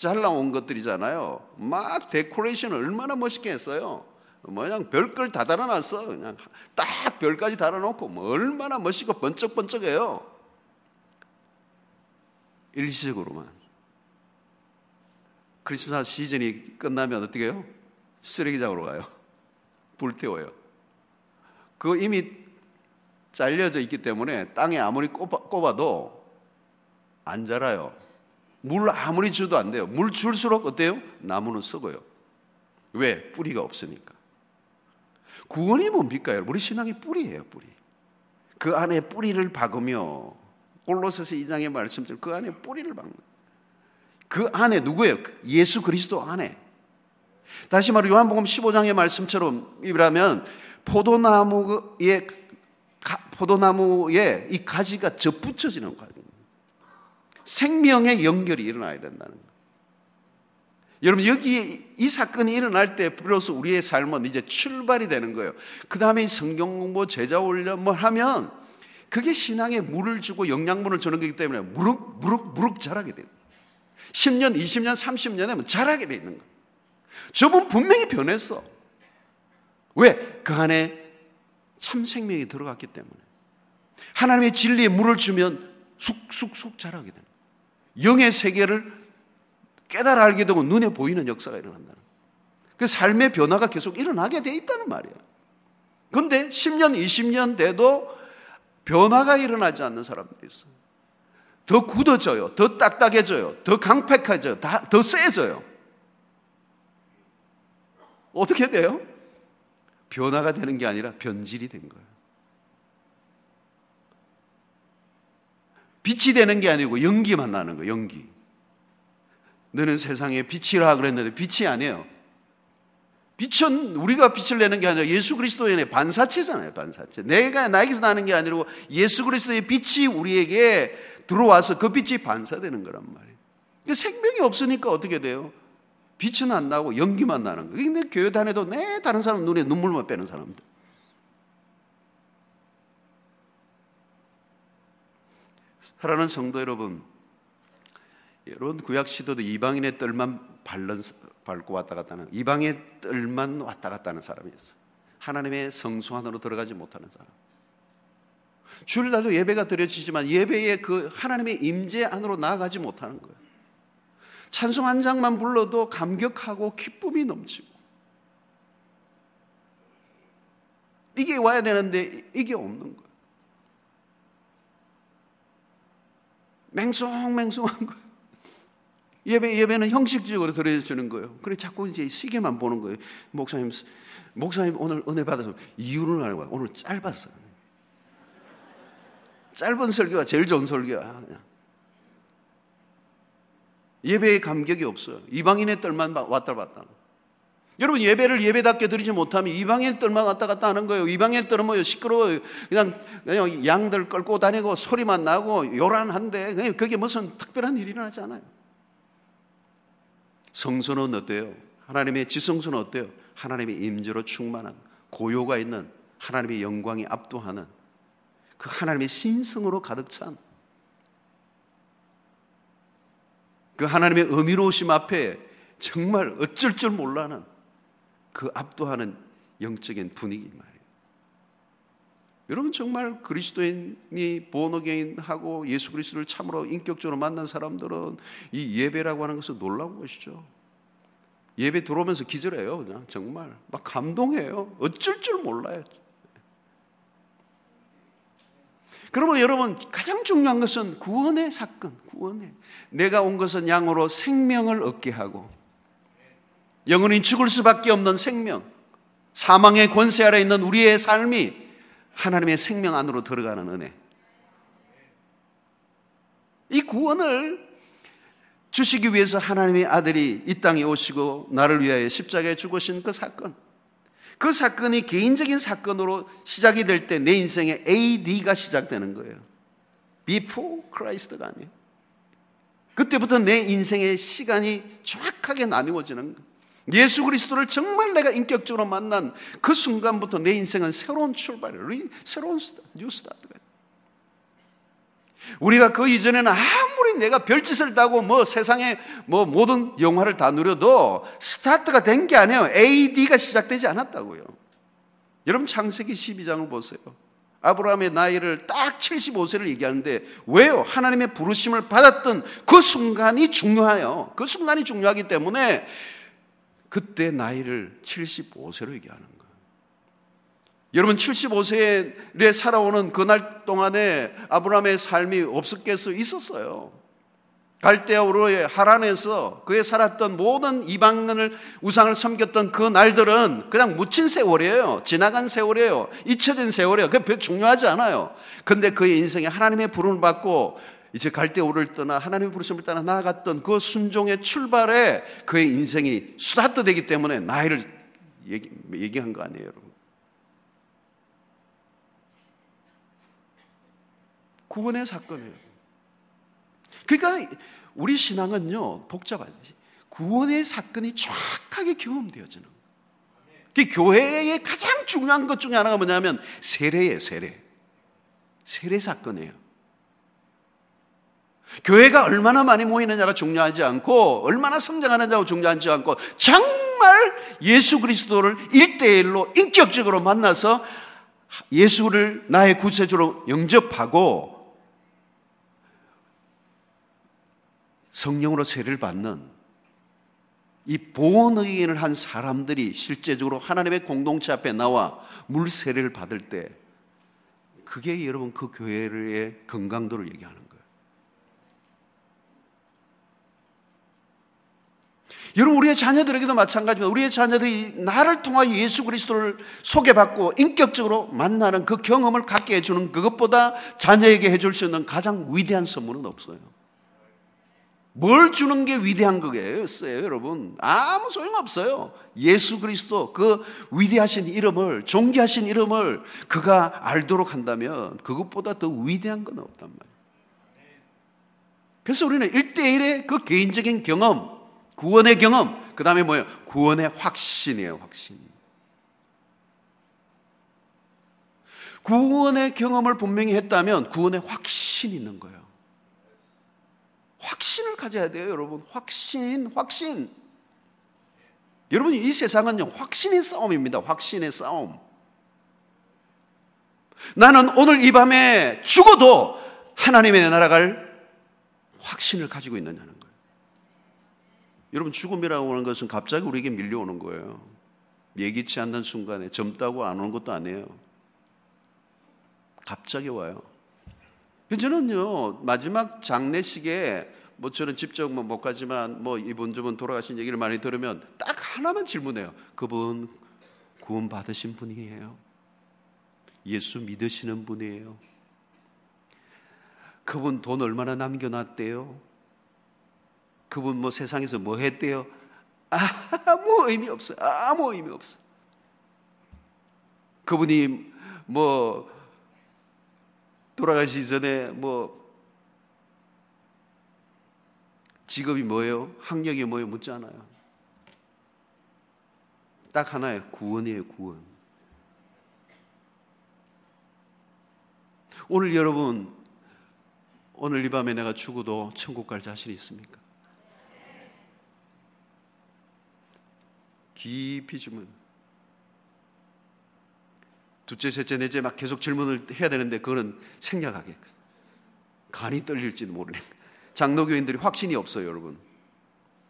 잘라온 것들이잖아요. 막 데코레이션을 얼마나 멋있게 했어요. 뭐냐 별걸 다 달아놨어. 그냥 딱 별까지 달아놓고 뭐 얼마나 멋있고 번쩍번쩍해요. 일시적으로만. 크리스마스 시즌이 끝나면 어떻게 해요? 쓰레기장으로 가요. 불태워요. 그 이미 잘려져 있기 때문에 땅에 아무리 꼽아, 도안 자라요. 물 아무리 줘도 안 돼요. 물 줄수록 어때요? 나무는 썩어요. 왜? 뿌리가 없으니까. 구원이 뭡니까? 우리 신앙이 뿌리예요, 뿌리. 그 안에 뿌리를 박으며 골로새서 2장의 말씀대로 그 안에 뿌리를 박는. 그 안에 누구예요? 예수 그리스도 안에. 다시 말해 요한복음 15장의 말씀처럼 이라면 포도나무의 포도나무에 이 가지가 접붙여지는 거예요. 생명의 연결이 일어나야 된다는 거예요. 여러분 여기 이 사건이 일어날 때 비로소 우리의 삶은 이제 출발이 되는 거예요. 그 다음에 성경 공부, 제자 훈련 뭐 하면 그게 신앙에 물을 주고 영양분을 주는 거기 때문에 무럭 무럭 무럭 자라게 돼요. 10년, 20년, 30년에 자라게 돼 있는 거예요. 저분 분명히 변했어. 왜? 그 안에 참 생명이 들어갔기 때문에. 하나님의 진리에 물을 주면 쑥쑥쑥 자라게 되는. 영의 세계를 깨달아 알게 되고 눈에 보이는 역사가 일어난다는 그 삶의 변화가 계속 일어나게 돼 있다는 말이야. 그런데 10년, 20년 돼도 변화가 일어나지 않는 사람들이 있어. 더 굳어져요. 더 딱딱해져요. 더 강팍해져요. 더 세져요. 어떻게 돼요? 변화가 되는 게 아니라 변질이 된 거예요. 빛이 되는 게 아니고 연기만 나는 거예요, 연기. 너는 세상에 빛이라 그랬는데 빛이 아니에요. 빛은 우리가 빛을 내는 게 아니라 예수 그리스도의 반사체잖아요, 반사체. 내가 나에게서 나는 게 아니고 예수 그리스도의 빛이 우리에게 들어와서 그 빛이 반사되는 거란 말이에요. 그 생명이 없으니까 어떻게 돼요? 빛은 안 나고 연기만 나는 거예요. 근데 교회 다녀도 내 다른 사람 눈에 눈물만 빼는 사람들. 사랑하는 성도 여러분, 여러분 구약 시도도 이방인의 뜰만 밟는, 밟고 왔다 갔다 하는 이방의 뜰만 왔다 갔다 하는 사람이었어. 하나님의 성수 안으로 들어가지 못하는 사람. 주일날도 예배가 드려지지만 예배의 그 하나님의 임재 안으로 나아가지 못하는 거예요. 찬송 한 장만 불러도 감격하고 기쁨이 넘치고 이게 와야 되는데 이게 없는 거예요. 맹숭맹숭한 거예요. 예배, 예배는 형식적으로 드려주는 거예요. 그래, 자꾸 이제 시계만 보는 거예요. 목사님, 목사님 오늘 은혜 받아서 이유를 알고 오늘 짧았어요. 짧은 설교가 제일 좋은 설교야. 그냥. 예배의 감격이 없어요. 이방인의 뜰만 왔다 갔다. 여러분 예배를 예배답게 드리지 못하면 이방의 뜰만 왔다 갔다 하는 거예요. 이방의 뜰은 뭐요 시끄러워요. 그냥, 그냥 양들 끌고 다니고 소리만 나고 요란한데 그게 무슨 특별한 일이 일어나지 않아요. 성소는 어때요? 하나님의 지성소는 어때요? 하나님의 임재로 충만한 고요가 있는 하나님의 영광이 압도하는 그 하나님의 신성으로 가득 찬 그 하나님의 의미로우심 앞에 정말 어쩔 줄 몰라는 그 압도하는 영적인 분위기 말이에요. 여러분 정말 그리스도인이 본어게인하고 예수 그리스도를 참으로 인격적으로 만난 사람들은 이 예배라고 하는 것은 놀라운 것이죠. 예배 들어오면서 기절해요. 그냥 정말 막 감동해요. 어쩔 줄 몰라요. 그러면 여러분 가장 중요한 것은 구원의 사건, 구원의 내가 온 것은 양으로 생명을 얻게 하고 영원히 죽을 수밖에 없는 생명, 사망의 권세 아래 있는 우리의 삶이 하나님의 생명 안으로 들어가는 은혜. 이 구원을 주시기 위해서 하나님의 아들이 이 땅에 오시고 나를 위하여 십자가에 죽으신 그 사건. 그 사건이 개인적인 사건으로 시작이 될 때 내 인생의 AD가 시작되는 거예요. Before Christ가 아니에요. 그때부터 내 인생의 시간이 정확하게 나누어지는 거예요. 예수 그리스도를 정말 내가 인격적으로 만난 그 순간부터 내 인생은 새로운 출발, 새로운 new start가 우리가 그 이전에는 아무리 내가 별짓을 다 하고 뭐 세상에 뭐 모든 영화를 다 누려도 스타트가 된 게 아니에요. AD가 시작되지 않았다고요. 여러분 창세기 12장을 보세요. 아브라함의 나이를 딱 75세를 얘기하는데 왜요? 하나님의 부르심을 받았던 그 순간이 중요해요. 그 순간이 중요하기 때문에 그때 나이를 75세로 얘기하는 거예요. 여러분 75세에 살아오는 그날 동안에 아브라함의 삶이 없었겠어 있었어요. 갈대아 우르의 하란에서 그에 살았던 모든 이방인을 우상을 섬겼던 그 날들은 그냥 묻힌 세월이에요. 지나간 세월이에요. 잊혀진 세월이에요. 그게 별 중요하지 않아요. 근데 그의 인생에 하나님의 부름을 받고 이제 갈대아를 떠나 하나님의 부르심을 따라 나아갔던 그 순종의 출발에 그의 인생이 스타트 되기 때문에 나이를 얘기, 얘기한 거 아니에요, 여러분. 구원의 사건이에요. 그러니까 우리 신앙은요, 복잡하지. 구원의 사건이 정확하게 경험되어지는 그 교회의 가장 중요한 것 중에 하나가 뭐냐면 세례예요, 세례. 세례 사건이에요. 교회가 얼마나 많이 모이느냐가 중요하지 않고 얼마나 성장하느냐가 중요하지 않고 정말 예수 그리스도를 일대일로 인격적으로 만나서 예수를 나의 구세주로 영접하고 성령으로 세례를 받는 이 보온 의인을 한 사람들이 실제적으로 하나님의 공동체 앞에 나와 물 세례를 받을 때 그게 여러분 그 교회의 건강도를 얘기하는 거예요. 여러분 우리의 자녀들에게도 마찬가지입니다. 우리의 자녀들이 나를 통하여 예수 그리스도를 소개받고 인격적으로 만나는 그 경험을 갖게 해주는 그것보다 자녀에게 해줄 수 있는 가장 위대한 선물은 없어요. 뭘 주는 게 위대한 거겠어요, 여러분? 아무 소용 없어요. 예수 그리스도 그 위대하신 이름을 존귀하신 이름을 그가 알도록 한다면 그것보다 더 위대한 건 없단 말이에요. 그래서 우리는 일대일의그 개인적인 경험, 구원의 경험, 그 다음에 뭐예요? 구원의 확신이에요, 확신. 구원의 경험을 분명히 했다면 구원의 확신이 있는 거예요. 확신을 가져야 돼요, 여러분. 확신, 확신. 여러분, 이 세상은요, 확신의 싸움입니다. 확신의 싸움. 나는 오늘 이 밤에 죽어도 하나님의 나라 갈 확신을 가지고 있느냐는 거예요. 여러분, 죽음이라고 하는 것은 갑자기 우리에게 밀려오는 거예요. 예기치 않는 순간에 젊다고 안 오는 것도 아니에요. 갑자기 와요. 저는요, 마지막 장례식에 뭐 저는 직접 뭐 못 가지만 뭐 이분 저분 돌아가신 얘기를 많이 들으면 딱 하나만 질문해요. 그분 구원 받으신 분이에요. 예수 믿으시는 분이에요. 그분 돈 얼마나 남겨놨대요? 그분 뭐 세상에서 뭐 했대요? 아무 의미 없어요. 아무 의미 없어. 그분이 뭐 돌아가시기 전에 뭐 직업이 뭐예요? 학력이 뭐예요? 묻지 않아요. 딱 하나예요. 구원이에요, 구원. 오늘 여러분, 오늘 이 밤에 내가 죽어도 천국 갈 자신 있습니까? 깊이 주문. 둘째, 셋째, 넷째 막 계속 질문을 해야 되는데 그거는 생략하게. 간이 떨릴지도 모르네. 장로교인들이 확신이 없어요, 여러분.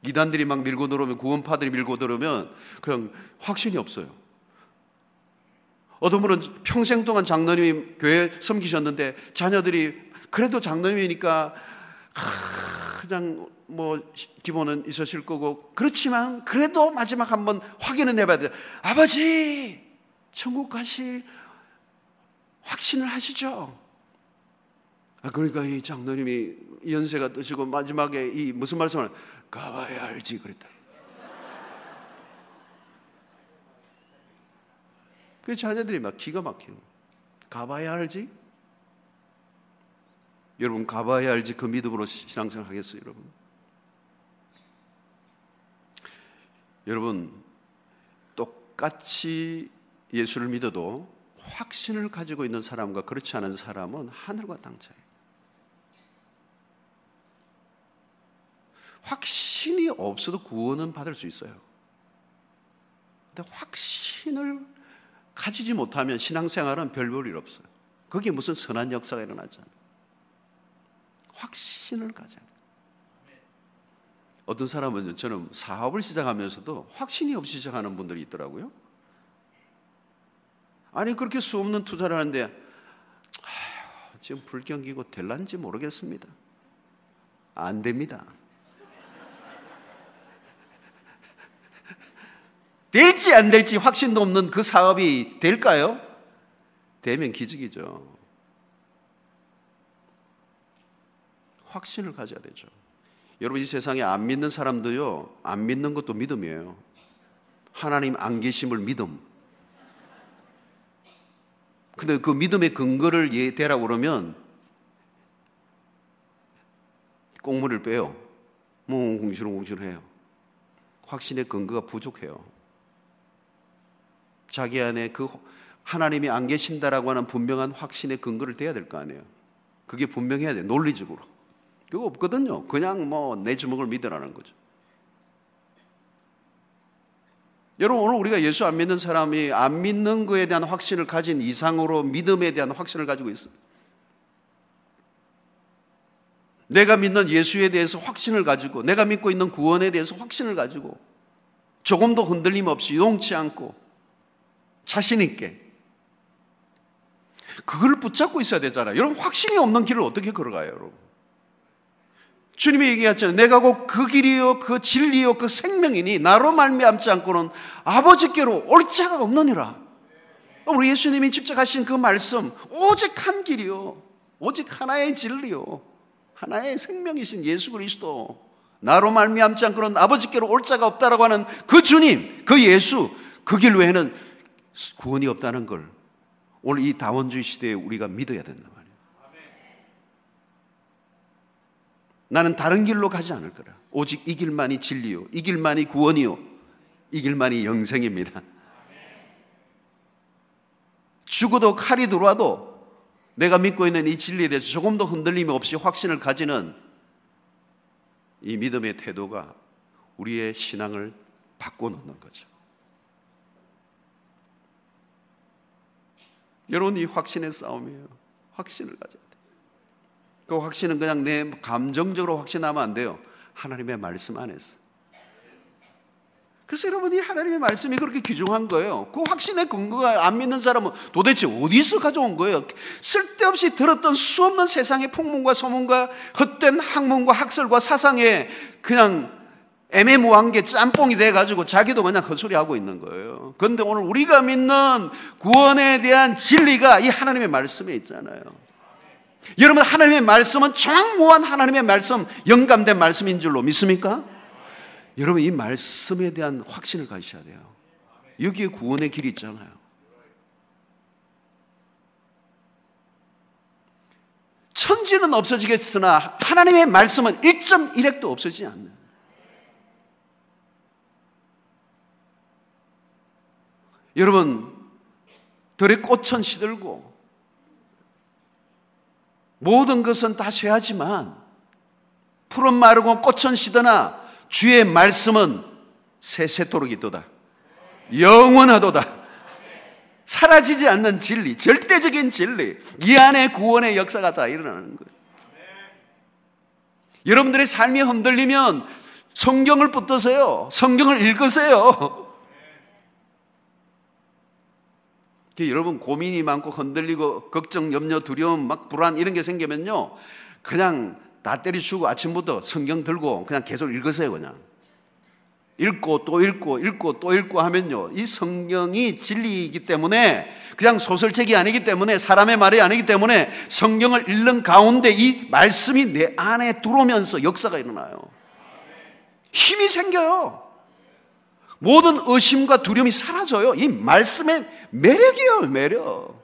이단들이 막 밀고 들어오면, 구원파들이 밀고 들어오면 그냥 확신이 없어요. 어떤 분은 평생 동안 장로님이 교회 섬기셨는데 자녀들이 그래도 장로님이니까 그냥 뭐 기본은 있으실 거고 그렇지만 그래도 마지막 한번 확인은 해봐야 돼요. 아버지 천국 가실 확신을 하시죠? 아, 그러니까 이 장로님이 연세가 드시고 마지막에 이 무슨 말씀을 가봐야 알지 그랬다. 그 자녀들이 막 기가 막히는 가봐야 알지? 여러분 가봐야 알지 그 믿음으로 신앙생활 하겠어요 여러분? 여러분 똑같이 예수를 믿어도 확신을 가지고 있는 사람과 그렇지 않은 사람은 하늘과 땅 차이. 확신이 없어도 구원은 받을 수 있어요. 근데 확신을 가지지 못하면 신앙생활은 별 볼 일 없어요. 거기에 무슨 선한 역사가 일어나잖아요. 확신을 가져야 돼요. 어떤 사람은 저는 사업을 시작하면서도 확신이 없이 시작하는 분들이 있더라고요. 아니 그렇게 수 없는 투자를 하는데 아휴, 지금 불경기고 될란지 모르겠습니다. 안 됩니다. 될지 안 될지 확신도 없는 그 사업이 될까요? 되면 기적이죠. 확신을 가져야 되죠. 여러분 이 세상에 안 믿는 사람도요. 안 믿는 것도 믿음이에요. 하나님 안 계심을 믿음. 근데 그 믿음의 근거를 예, 대라고 그러면 꽁물을 빼요. 뭐 공실공실해요. 확신의 근거가 부족해요. 자기 안에 그 하나님이 안 계신다라고 하는 분명한 확신의 근거를 대야 될 거 아니에요. 그게 분명해야 돼. 논리적으로. 그거 없거든요. 그냥 뭐 내 주먹을 믿으라는 거죠. 여러분 오늘 우리가 예수 안 믿는 사람이 안 믿는 거에 대한 확신을 가진 이상으로 믿음에 대한 확신을 가지고 있어. 내가 믿는 예수에 대해서 확신을 가지고 내가 믿고 있는 구원에 대해서 확신을 가지고 조금도 흔들림 없이 용치 않고 자신 있게 그걸 붙잡고 있어야 되잖아요. 여러분 확신이 없는 길을 어떻게 걸어가요, 여러분? 주님이 얘기했잖아요. 내가 곧 그 길이요, 그 진리요, 그 생명이니 나로 말미암지 않고는 아버지께로 올 자가 없느니라. 우리 예수님이 직접 하신 그 말씀, 오직 한 길이요, 오직 하나의 진리요, 하나의 생명이신 예수 그리스도. 나로 말미암지 않고는 아버지께로 올 자가 없다라고 하는 그 주님, 그 예수, 그 길 외에는 구원이 없다는 걸 오늘 이 다원주의 시대에 우리가 믿어야 된단 말이에요. 나는 다른 길로 가지 않을 거라. 오직 이 길만이 진리요. 이 길만이 구원이요. 이 길만이 영생입니다. 죽어도 칼이 들어와도 내가 믿고 있는 이 진리에 대해서 조금도 흔들림 없이 확신을 가지는 이 믿음의 태도가 우리의 신앙을 바꿔놓는 거죠. 여러분, 이 확신의 싸움이에요. 확신을 가져야 돼. 그 확신은 그냥 내 감정적으로 확신하면 안 돼요. 하나님의 말씀 안에서. 그래서 여러분이 하나님의 말씀이 그렇게 귀중한 거예요. 그 확신의 근거가 안 믿는 사람은 도대체 어디서 가져온 거예요? 쓸데없이 들었던 수없는 세상의 풍문과 소문과 헛된 학문과 학설과 사상에 그냥 애매모호한 게 짬뽕이 돼가지고 자기도 그냥 헛소리 하고 있는 거예요. 그런데 오늘 우리가 믿는 구원에 대한 진리가 이 하나님의 말씀에 있잖아요. 여러분, 하나님의 말씀은 정무한 하나님의 말씀, 영감된 말씀인 줄로 믿습니까? 여러분, 이 말씀에 대한 확신을 가지셔야 돼요. 여기에 구원의 길이 있잖아요. 천지는 없어지겠으나 하나님의 말씀은 1.1핵도 없어지지 않는. 여러분, 들의 꽃은 시들고 모든 것은 다 쇠하지만 푸른 마르고 꽃은 시드나 주의 말씀은 세세토록 있도다. 영원하도다. 사라지지 않는 진리, 절대적인 진리. 이 안에 구원의 역사가 다 일어나는 거예요. 여러분들의 삶이 흔들리면 성경을 붙드세요. 성경을 읽으세요. 여러분 고민이 많고 흔들리고 걱정, 염려, 두려움, 막 불안 이런 게 생기면요. 그냥 다 때려치우고 아침부터 성경 들고 그냥 계속 읽으세요, 그냥. 읽고 또 읽고 읽고 또 읽고 하면요. 이 성경이 진리이기 때문에 그냥 소설책이 아니기 때문에 사람의 말이 아니기 때문에 성경을 읽는 가운데 이 말씀이 내 안에 들어오면서 역사가 일어나요. 힘이 생겨요. 모든 의심과 두려움이 사라져요. 이 말씀의 매력이에요, 매력.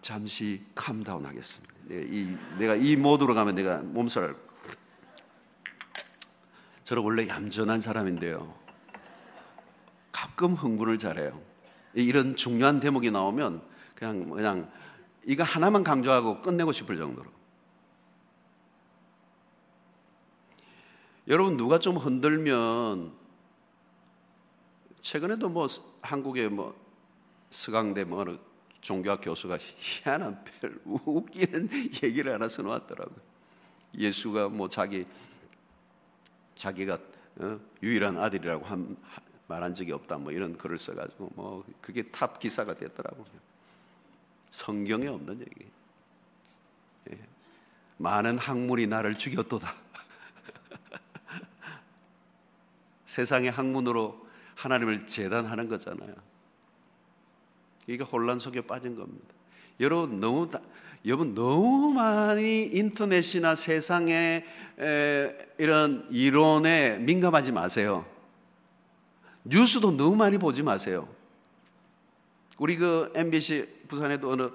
잠시 캄다운 하겠습니다. 이, 내가 이 모드로 가면 내가 몸살. 저는 원래 얌전한 사람인데요. 가끔 흥분을 잘해요. 이런 중요한 대목이 나오면 그냥, 그냥 이거 하나만 강조하고 끝내고 싶을 정도로. 여러분 누가 좀 흔들면 최근에도 뭐 한국의 뭐 서강대 뭐 어느 종교학 교수가 희한한 별 웃기는 얘기를 하나 써놓았더라고요. 예수가 뭐 자기 자기가 어? 유일한 아들이라고 한, 말한 적이 없다 뭐 이런 글을 써가지고 뭐 그게 탑 기사가 됐더라고요. 성경에 없는 얘기. 예. 많은 학문이 나를 죽였도다. 세상의 학문으로 하나님을 재단하는 거잖아요. 이게 혼란 속에 빠진 겁니다. 여러분 너무 여러분 너무 많이 인터넷이나 세상의 이런 이론에 민감하지 마세요. 뉴스도 너무 많이 보지 마세요. 우리 그 MBC 부산에도 어느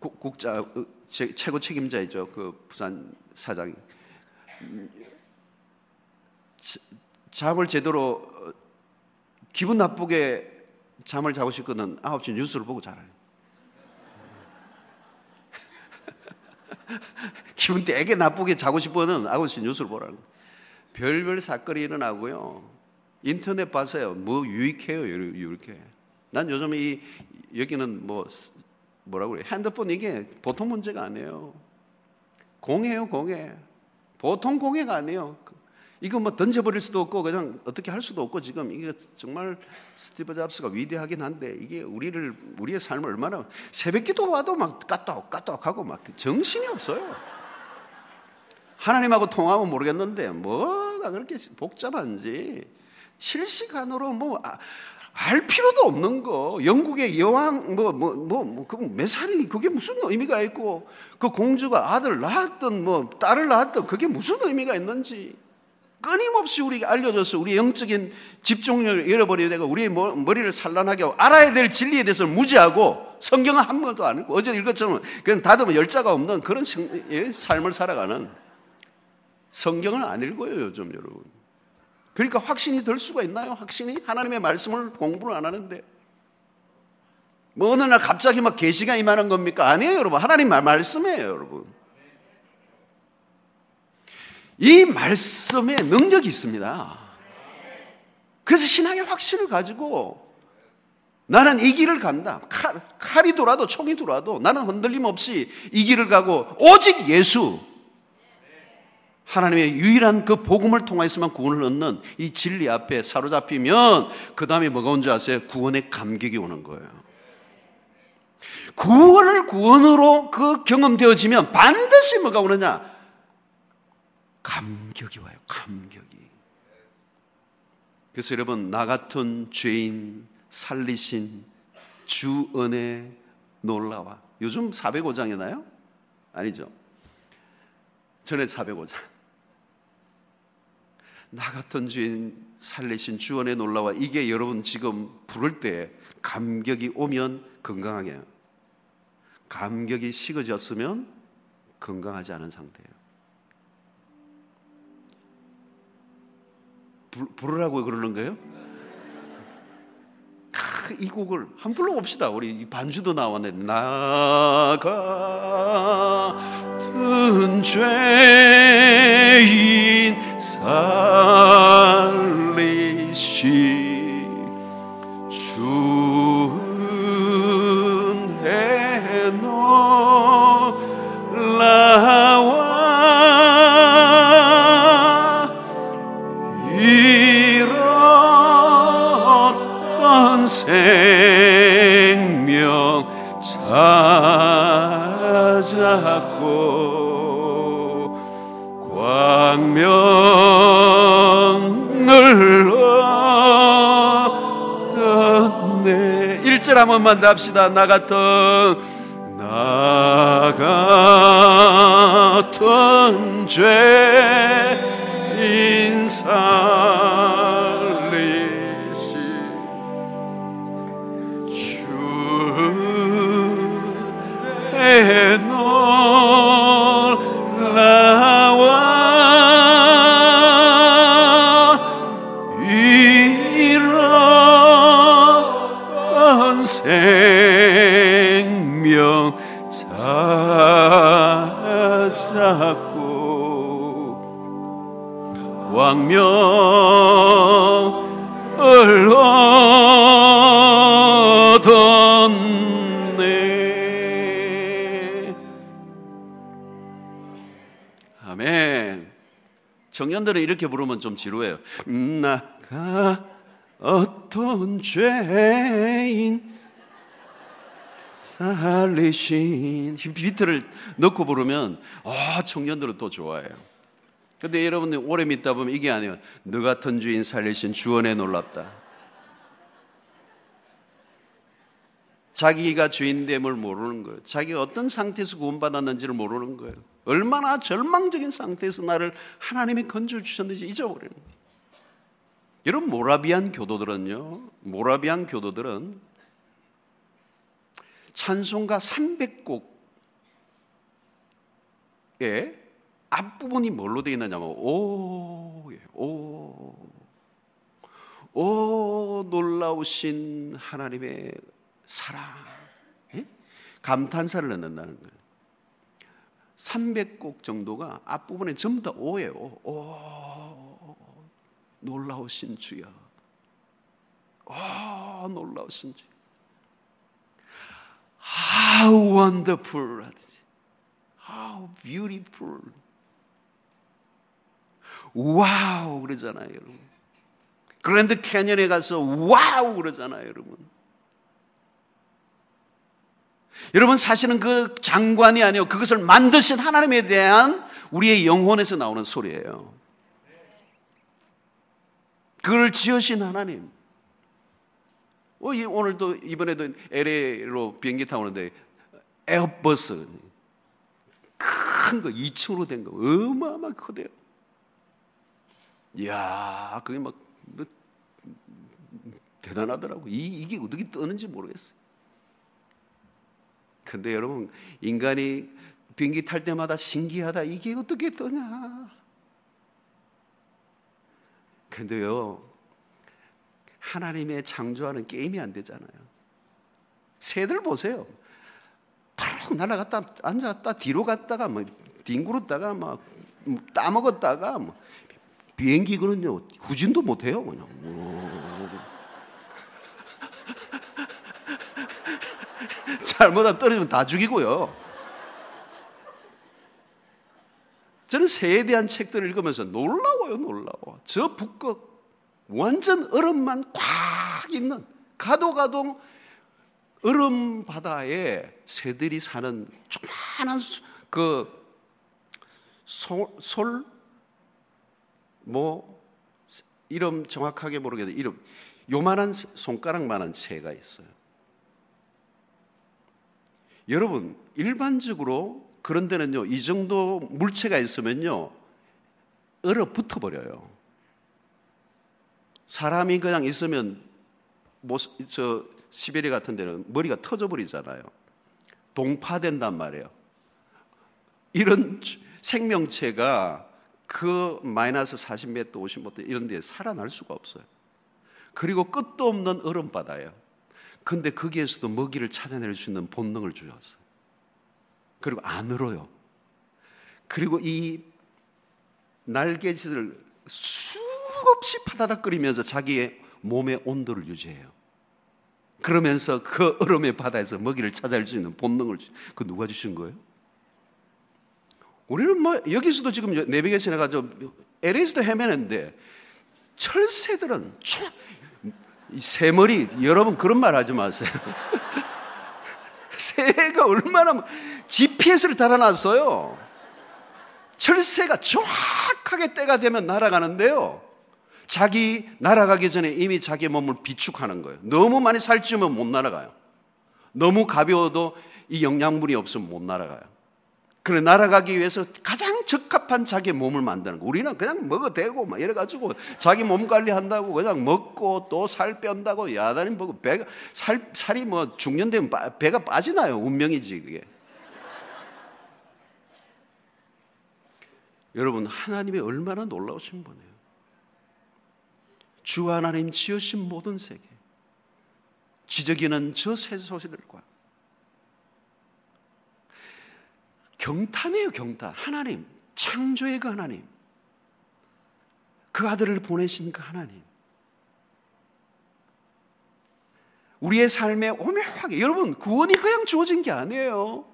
국자 최고 책임자이죠. 그 부산 사장. 잠을 제대로 어, 기분 나쁘게 잠을 자고 싶거든 9시 뉴스를 보고 자라요. 기분 되게 나쁘게 자고 싶어는 9시 뉴스를 보라는 별별 사건이 일어나고요. 인터넷 봐서요. 뭐 유익해요. 이렇게. 난 요즘 이 여기는 뭐 뭐라고 그래 핸드폰 이게 보통 문제가 아니에요. 공해요 공해. 보통 공해가 아니에요. 이거 뭐 던져버릴 수도 없고 그냥 어떻게 할 수도 없고 지금 이게 정말 스티브 잡스가 위대하긴 한데 이게 우리를 우리의 삶을 얼마나 새벽기도 와도 막 까떡 까떡 하고 막 정신이 없어요. 하나님하고 통하면 모르겠는데 뭐가 그렇게 복잡한지 실시간으로 뭐 아, 알 필요도 없는 거. 영국의 여왕 뭐 뭐 뭐뭐몇 살이 그게 무슨 의미가 있고 그 공주가 아들 낳았던 뭐 딸을 낳았던 그게 무슨 의미가 있는지 끊임없이 우리가 알려줘서 우리 영적인 집중력을 잃어버리게 되고 우리의 머리를 산란하게 하고 알아야 될 진리에 대해서 무지하고 성경은 한 번도 안 읽고 어제 읽었처럼 그냥 다듬어 열자가 없는 그런 예, 삶을 살아가는 성경을 안 읽어요 요즘 여러분. 그러니까 확신이 될 수가 있나요? 확신이 하나님의 말씀을 공부를 안 하는데 뭐 어느 날 갑자기 막 계시가 임하는 겁니까? 아니에요 여러분 하나님 말 말씀이에요 여러분. 이 말씀에 능력이 있습니다. 그래서 신앙의 확신을 가지고 나는 이 길을 간다. 칼, 칼이 돌아도 총이 돌아도 나는 흔들림 없이 이 길을 가고 오직 예수. 하나님의 유일한 그 복음을 통하여서만 구원을 얻는 이 진리 앞에 사로잡히면 그 다음에 뭐가 온지 아세요? 구원의 감격이 오는 거예요. 구원을 구원으로 그 경험되어지면 반드시 뭐가 오느냐? 감격이 와요. 감격이. 그래서 여러분 나 같은 죄인 살리신 주 은혜 놀라와. 요즘 405장이 나요? 아니죠. 전에 405장. 나 같은 죄인 살리신 주 은혜 놀라와. 이게 여러분 지금 부를 때 감격이 오면 건강하게. 감격이 식어졌으면 건강하지 않은 상태예요. 부르라고 그러는 거예요? 이 곡을 한 불러봅시다. 우리 반주도 나왔네. 나 같은 죄인 살리시 1절 한 번만 더 합시다. 나 같은 나 같은 죄인 사 찾았고 왕명을 얻었 청년들은 이렇게 부르면 좀 지루해요. 나가 어떤 죄인 살리신 비트를 넣고 부르면 아 청년들은 또 좋아해요. 근데 여러분들 오래 믿다 보면 이게 아니에요. 너 같은 주인 살리신 주원에 놀랍다. 자기가 주인됨을 모르는 거예요. 자기가 어떤 상태에서 구원받았는지를 모르는 거예요. 얼마나 절망적인 상태에서 나를 하나님이 건져 주셨는지 잊어버리는 거예요. 여러분 모라비안 교도들은요. 모라비안 교도들은 찬송가 300곡의 앞부분이 뭘로 되어 있느냐면 오, 예, 오, 오 놀라우신 하나님의 사랑, 예? 감탄사를 넣는다는 거예요. 300곡 정도가 앞부분에 전부 다 오예요. 오, 놀라우신 주여. 오, 놀라우신 주. How wonderful 하듯이. How beautiful. wow 그러잖아요, 여러분. 그랜드 캐년에 가서 wow 그러잖아요, 여러분. 여러분 사실은 그 장관이 아니요 그것을 만드신 하나님에 대한 우리의 영혼에서 나오는 소리예요. 그걸 지으신 하나님. 어, 오늘도 이번에도 LA로 비행기 타고 오는데 에어버스 큰 거 2층으로 된 거 어마어마하게 커대요. 이야, 그게 막 뭐, 대단하더라고. 이, 이게 어떻게 뜨는지 모르겠어요. 근데 여러분, 인간이 비행기 탈 때마다 신기하다. 이게 어떻게 뜨냐. 근데요, 하나님의 창조하는 게임이 안 되잖아요. 새들 보세요. 팍 날아갔다 앉았다 뒤로 갔다가 뭐 뒹굴었다가 막 따먹었다가 뭐 비행기 그는요 후진도 못 해요 그냥. 잘못하면 떨어지면 다 죽이고요. 저는 새에 대한 책들을 읽으면서 놀라워요, 놀라워. 저 북극 완전 얼음만 꽉 있는 가도 가도 얼음 바다에 새들이 사는 조그마한 그 솔, 뭐, 이름 정확하게 모르겠는데, 이름, 요만한 손가락만한 새가 있어요. 여러분, 일반적으로 그런 데는요, 이 정도 물체가 있으면요, 얼어붙어 버려요. 사람이 그냥 있으면, 뭐, 저, 시베리아 같은 데는 머리가 터져 버리잖아요. 동파된단 말이에요. 이런 생명체가 그 마이너스 40m, 50m 이런 데 살아날 수가 없어요. 그리고 끝도 없는 얼음바다예요. 근데 거기에서도 먹이를 찾아낼 수 있는 본능을 주셨어요. 그리고 안 울어요. 그리고 이 날개짓을 수없이 파다닥거리면서 자기의 몸의 온도를 유지해요. 그러면서 그 얼음의 바다에서 먹이를 찾아낼 수 있는 본능을 그 누가 주신 거예요? 우리는 뭐 여기서도 지금 내비게이션에 가서 LA에서도 헤매는데 철새들은 새머리 여러분 그런 말 하지 마세요. 새가 얼마나 GPS를 달아놨어요. 철새가 정확하게 때가 되면 날아가는데요. 자기 날아가기 전에 이미 자기 몸을 비축하는 거예요. 너무 많이 살찌우면 못 날아가요. 너무 가벼워도 이 영양분이 없으면 못 날아가요. 그래 날아가기 위해서 가장 적합한 자기 몸을 만드는 거. 우리는 그냥 먹어대고 막 이래가지고 자기 몸 관리한다고 그냥 먹고 또 살 뺀다고 야단이 먹고 배가 살 살이 뭐 중년 되면 배가 빠지나요? 운명이지 그게. 여러분 하나님이 얼마나 놀라우신 분이에요. 주 하나님 지으신 모든 세계, 지저귀는 저 새소리들과 경탄이에요, 경탄. 하나님, 창조의 그 하나님. 그 아들을 보내신 그 하나님. 우리의 삶에 오묘하게, 여러분, 구원이 그냥 주어진 게 아니에요.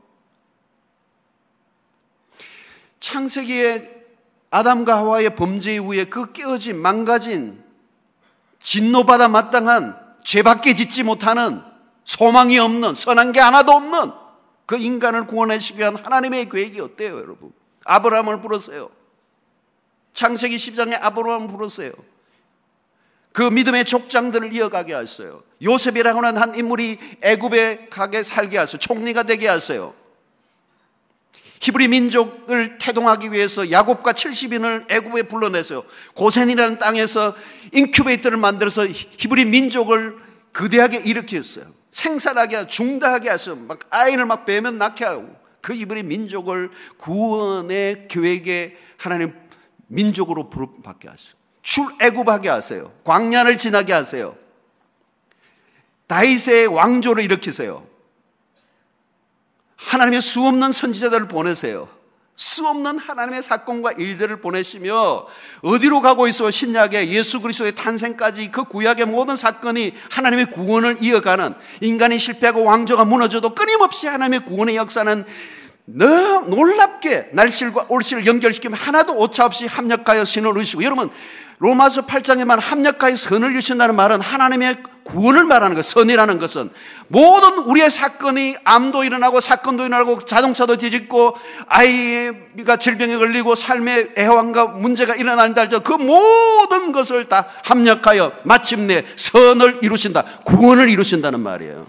창세기에 아담과 하와의 범죄 이후에 그 깨어진, 망가진, 진노받아 마땅한 죄밖에 짓지 못하는 소망이 없는 선한 게 하나도 없는 그 인간을 구원하시기 위한 하나님의 계획이 어때요, 여러분? 아브라함을 불렀어요. 창세기 10장에 아브라함을 불렀어요. 그 믿음의 족장들을 이어가게 하셨어요. 요셉이라고 하는 한 인물이 애굽에 가게 살게 하셨어요. 총리가 되게 하셨어요. 히브리 민족을 태동하기 위해서 야곱과 70인을 애굽에 불러내서요. 고센이라는 땅에서 인큐베이터를 만들어서 히브리 민족을 거대하게 일으켰어요. 생산하게 하고 중다하게 하서 막 아이를 막 빼면 낳게 하고 그 히브리 민족을 구원의 계획에 하나님 민족으로 부름받게 하세요. 출애굽하게 하세요. 광야를 지나게 하세요. 다윗의 왕조를 일으키세요. 하나님의 수없는 선지자들을 보내세요. 수없는 하나님의 사건과 일들을 보내시며 어디로 가고 있어? 신약의 예수 그리스도의 탄생까지 그 구약의 모든 사건이 하나님의 구원을 이어가는 인간이 실패하고 왕조가 무너져도 끊임없이 하나님의 구원의 역사는 너무 놀랍게 날실과 올실을 연결시키면 하나도 오차 없이 합력하여 신을 의시고 여러분 로마서 8장에만 합력하여 선을 이루신다는 말은 하나님의 구원을 말하는 것, 선이라는 것은 모든 우리의 사건이 암도 일어나고 사건도 일어나고 자동차도 뒤집고 아이가 질병에 걸리고 삶의 애환과 문제가 일어난다 할지라도 그 모든 것을 다 합력하여 마침내 선을 이루신다. 구원을 이루신다는 말이에요.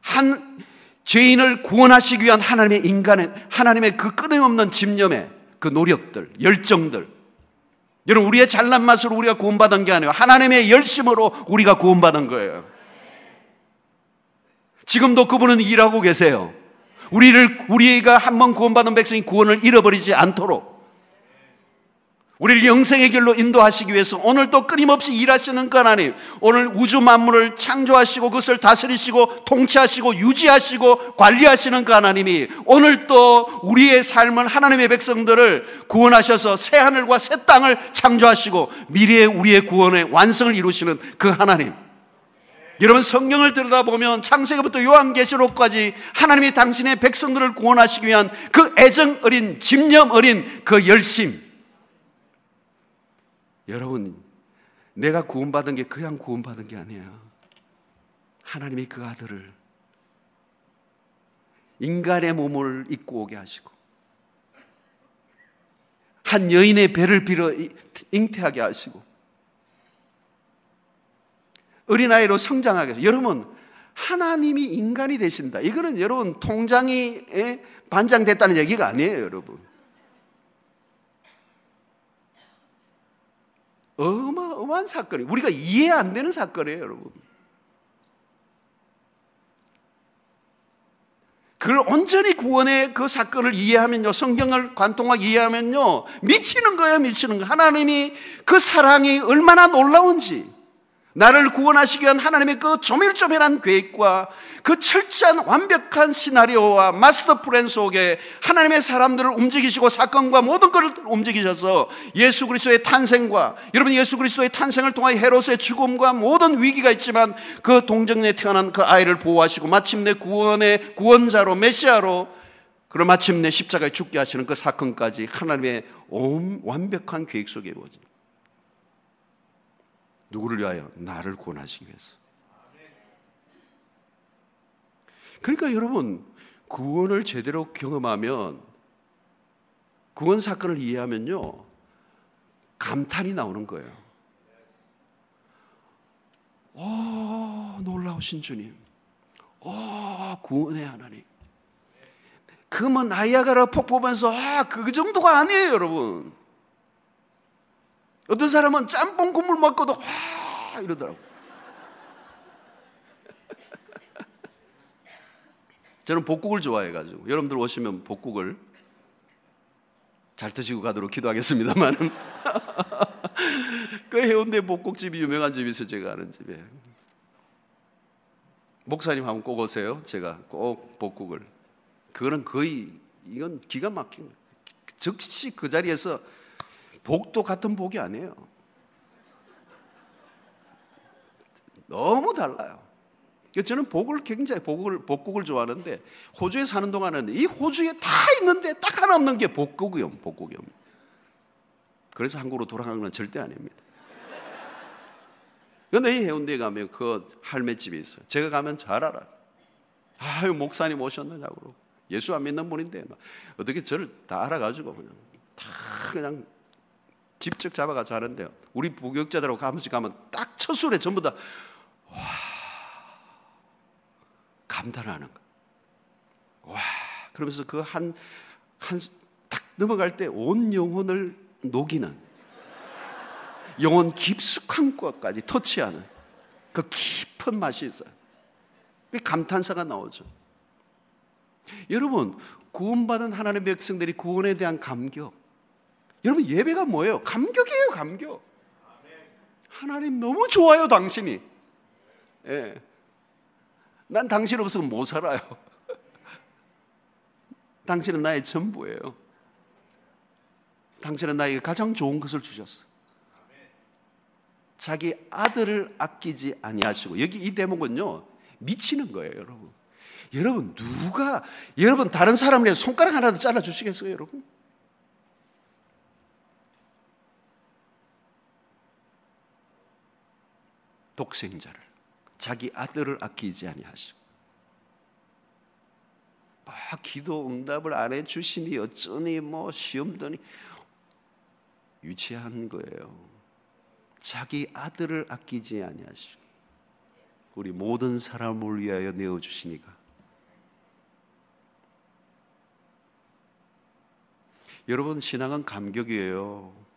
한 죄인을 구원하시기 위한 하나님의 인간의 하나님의 그 끊임없는 집념에 그 노력들, 열정들. 여러분, 우리의 잘난 맛으로 우리가 구원받은 게 아니고 하나님의 열심으로 우리가 구원받은 거예요. 지금도 그분은 일하고 계세요. 우리를, 우리가 한 번 구원받은 백성이 구원을 잃어버리지 않도록 우리를 영생의 길로 인도하시기 위해서 오늘도 끊임없이 일하시는 그 하나님, 오늘 우주 만물을 창조하시고 그것을 다스리시고 통치하시고 유지하시고 관리하시는 그 하나님이 오늘 또 우리의 삶은 하나님의 백성들을 구원하셔서 새 하늘과 새 땅을 창조하시고 미래의 우리의 구원의 완성을 이루시는 그 하나님. 여러분 성경을 들여다보면 창세기부터 요한계시록까지 하나님이 당신의 백성들을 구원하시기 위한 그 애정 어린 집념 어린 그 열심 여러분, 내가 구원받은 게 그냥 구원받은 게 아니에요. 하나님이 그 아들을 인간의 몸을 입고 오게 하시고 한 여인의 배를 빌어 잉태하게 하시고 어린아이로 성장하게 하시고 여러분 하나님이 인간이 되신다. 이거는 여러분 통장이 반장됐다는 얘기가 아니에요, 여러분. 어마어마한 사건이에요. 우리가 이해 안 되는 사건이에요, 여러분. 그걸 온전히 구원의 그 사건을 이해하면요, 성경을 관통하게 이해하면요, 미치는 거예요, 미치는 거. 하나님이 그 사랑이 얼마나 놀라운지. 나를 구원하시기 위한 하나님의 그 조밀조밀한 계획과 그 철저한 완벽한 시나리오와 마스터 플랜 속에 하나님의 사람들을 움직이시고 사건과 모든 것을 움직이셔서 예수 그리스도의 탄생과 여러분 예수 그리스도의 탄생을 통하여 헤롯의 죽음과 모든 위기가 있지만 그 동정에 태어난 그 아이를 보호하시고 마침내 구원의 구원자로 메시아로 그리고 마침내 십자가에 죽게 하시는 그 사건까지 하나님의 온 완벽한 계획 속에 이루어집니다. 누구를 위하여? 나를 구원하시기 위해서. 그러니까 여러분, 구원을 제대로 경험하면, 구원 사건을 이해하면요, 감탄이 나오는 거예요. 오, 놀라우신 주님. 오, 구원의 하나님. 그뭐 나이아가라 폭 보면서, 아, 그 정도가 아니에요, 여러분. 어떤 사람은 짬뽕 국물 먹고도 와 이러더라고. 저는 복국을 좋아해가지고 여러분들 오시면 복국을 잘 드시고 가도록 기도하겠습니다만 그 해운대 복국집이 유명한 집이 있어요 제가 아는 집에. 목사님 한번 꼭 오세요. 제가 꼭 복국을. 그거는 거의 이건 기가 막힌 즉시 그 자리에서 복도 같은 복이 아니에요. 너무 달라요. 저는 복을 굉장히 복을 복국을 좋아하는데 호주에 사는 동안은 이 호주에 다 있는데 딱 하나 없는 게 복국이요, 복국이요. 그래서 한국으로 돌아가는 건 절대 아닙니다. 근데 이 해운대에 가면 그 할매 집이 있어요. 제가 가면 잘 알아. 아유 목사님 오셨느냐고 예수 안 믿는 분인데 어떻게 저를 다 알아가지고 그냥 다 그냥 직접 잡아가서 하는데요. 우리 부교육자들하고 가면서 가면 딱 첫 술에 전부 다, 와, 감탄하는 거. 와, 그러면서 그 한, 한, 딱 넘어갈 때 온 영혼을 녹이는, 영혼 깊숙한 것까지 터치하는 그 깊은 맛이 있어요. 그 감탄사가 나오죠. 여러분, 구원받은 하나님의 백성들이 구원에 대한 감격, 여러분 예배가 뭐예요? 감격이에요, 감격. 하나님 너무 좋아요, 당신이. 예. 난 당신 없으면 못 살아요. 당신은 나의 전부예요. 당신은 나에게 가장 좋은 것을 주셨어. 자기 아들을 아끼지 아니하시고 여기 이 대목은요 미치는 거예요, 여러분. 여러분 누가 여러분 다른 사람을 손가락 하나도 잘라 주시겠어요, 여러분? 독생자를 자기 아들을 아끼지 아니하시고 뭐 기도 응답을 안 해주시니 어쩌니 뭐 시험 드니 유치한 거예요. 자기 아들을 아끼지 아니하시고 우리 모든 사람을 위하여 내어 주시니까 여러분 신앙은 감격이에요.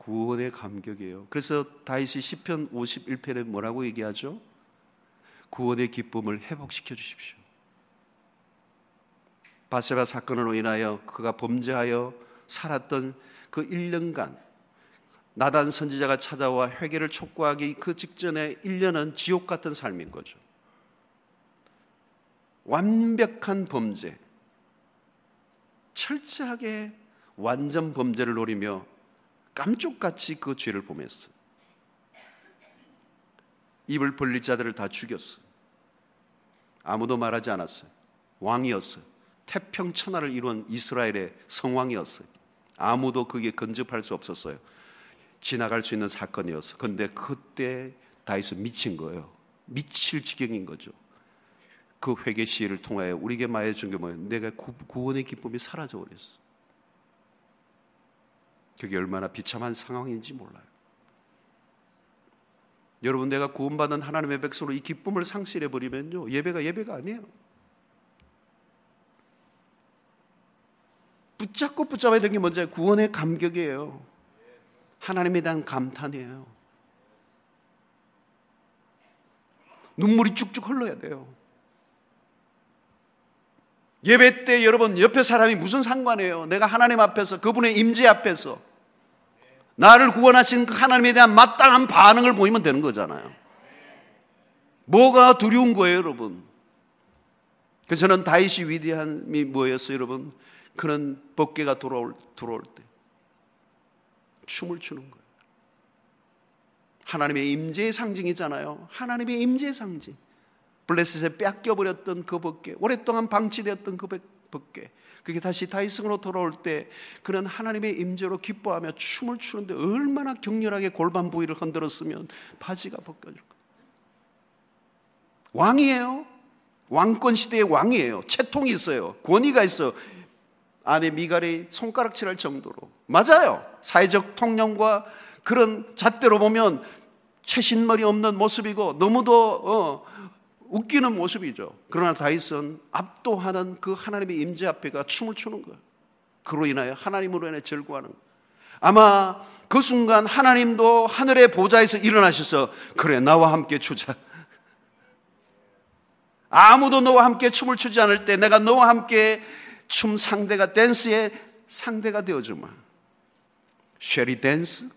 구원의 감격이에요. 그래서 다윗이 시편 51편에 뭐라고 얘기하죠? 구원의 기쁨을 회복시켜 주십시오. 바세바 사건으로 인하여 그가 범죄하여 살았던 그 1년간 나단 선지자가 찾아와 회개를 촉구하기 그 직전에 1년은 지옥 같은 삶인 거죠. 완벽한 범죄, 철저하게 완전 범죄를 노리며 깜쪽같이 그 죄를 범했어. 입을 벌릴 자들을 다 죽였어. 아무도 말하지 않았어요. 왕이었어요. 태평천하를 이룬 이스라엘의 성왕이었어요. 아무도 그게 근접할 수 없었어요. 지나갈 수 있는 사건이었어. 그런데 그때 다윗은 미친 거예요. 미칠 지경인 거죠. 그 회개 시를 통하여 우리에게 말해준 게 뭐예요? 내가 구원의 기쁨이 사라져 버렸어. 그게 얼마나 비참한 상황인지 몰라요. 여러분 내가 구원받은 하나님의 백성으로 이 기쁨을 상실해 버리면요 예배가 예배가 아니에요. 붙잡고 붙잡아야 되는 게 먼저 구원의 감격이에요. 하나님에 대한 감탄이에요. 눈물이 쭉쭉 흘러야 돼요. 예배 때 여러분 옆에 사람이 무슨 상관이에요? 내가 하나님 앞에서 그분의 임재 앞에서 나를 구원하신 그 하나님에 대한 마땅한 반응을 보이면 되는 거잖아요. 뭐가 두려운 거예요, 여러분? 그래서 저는 다윗이 위대함이 뭐였어요, 여러분? 그는 법계가 돌아올, 돌아올 때 춤을 추는 거예요. 하나님의 임재의 상징이잖아요. 하나님의 임재의 상징. 블레셋에 뺏겨버렸던 그 법계, 오랫동안 방치되었던 그 법계, 그게 다시 다이승으로 돌아올 때 그는 하나님의 임재로 기뻐하며 춤을 추는데 얼마나 격렬하게 골반 부위를 흔들었으면 바지가 벗겨질 까 왕이에요. 왕권 시대의 왕이에요. 채통이 있어요. 권위가 있어요. 안에 미갈이 손가락질할 정도로 맞아요. 사회적 통념과 그런 잣대로 보면 최신머리 없는 모습이고 너무도 어, 웃기는 모습이죠. 그러나 다윗은 압도하는 그 하나님의 임재 앞에가 춤을 추는 거예요. 그로 인하여 하나님으로 인해 절구하는 거예요. 아마 그 순간 하나님도 하늘의 보좌에서 일어나셔서 그래 나와 함께 추자. 아무도 너와 함께 춤을 추지 않을 때 내가 너와 함께 춤 상대가 댄스의 상대가 되어주마. 쉐리 댄스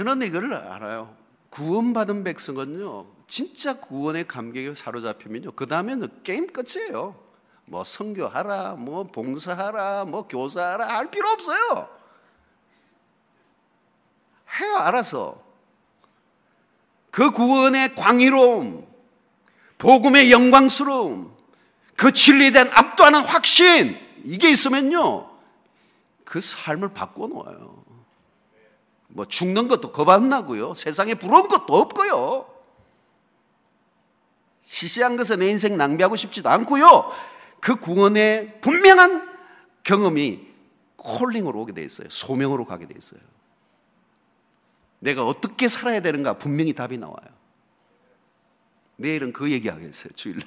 저는 이걸 알아요. 구원받은 백성은요, 진짜 구원의 감격에 사로잡히면요, 그 다음에는 게임 끝이에요. 뭐 성교하라, 뭐 봉사하라, 뭐 교사하라 할 필요 없어요. 해요, 알아서. 그 구원의 광희로움, 복음의 영광스러움, 그 진리된 압도하는 확신, 이게 있으면요, 그 삶을 바꿔놓아요. 뭐 죽는 것도 겁안 나고요. 세상에 부러운 것도 없고요. 시시한 것은 내 인생 낭비하고 싶지도 않고요. 그 구원의 분명한 경험이 콜링으로 오게 돼 있어요. 소명으로 가게 돼 있어요. 내가 어떻게 살아야 되는가 분명히 답이 나와요. 내일은 그 얘기하겠어요, 주일날.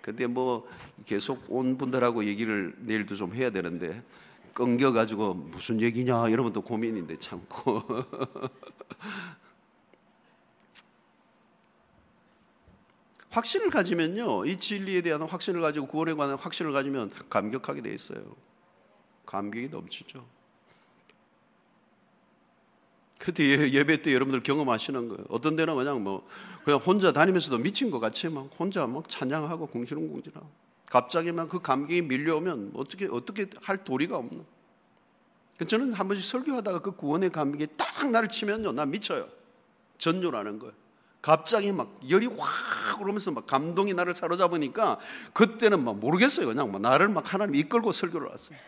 근데 뭐 계속 온 분들하고 얘기를 내일도 좀 해야 되는데 끊겨가지고 무슨 얘기냐 여러분 도 고민인데 참고. 확신을 가지면요, 이 진리에 대한 확신을 가지고 구원에 관한 확신을 가지면 감격하게 돼 있어요. 감격이 넘치죠. 그때 예배 때 여러분들 경험하시는 거예요. 어떤 데는 그냥 뭐 그냥 혼자 다니면서도 미친 것 같이 막 혼자 막 찬양하고 공시렁공시렁. 갑자기 막그 감격이 밀려오면 어떻게 어떻게 할 도리가 없는. 저는 한 번씩 설교하다가 그 구원의 감격이 딱 나를 치면요, 나 미쳐요. 전율하는 거예요. 갑자기 막 열이 확 오르면서 막 감동이 나를 사로잡으니까 그때는 막 모르겠어요. 그냥 막 나를 막 하나님 이끌고 설교를 왔어요.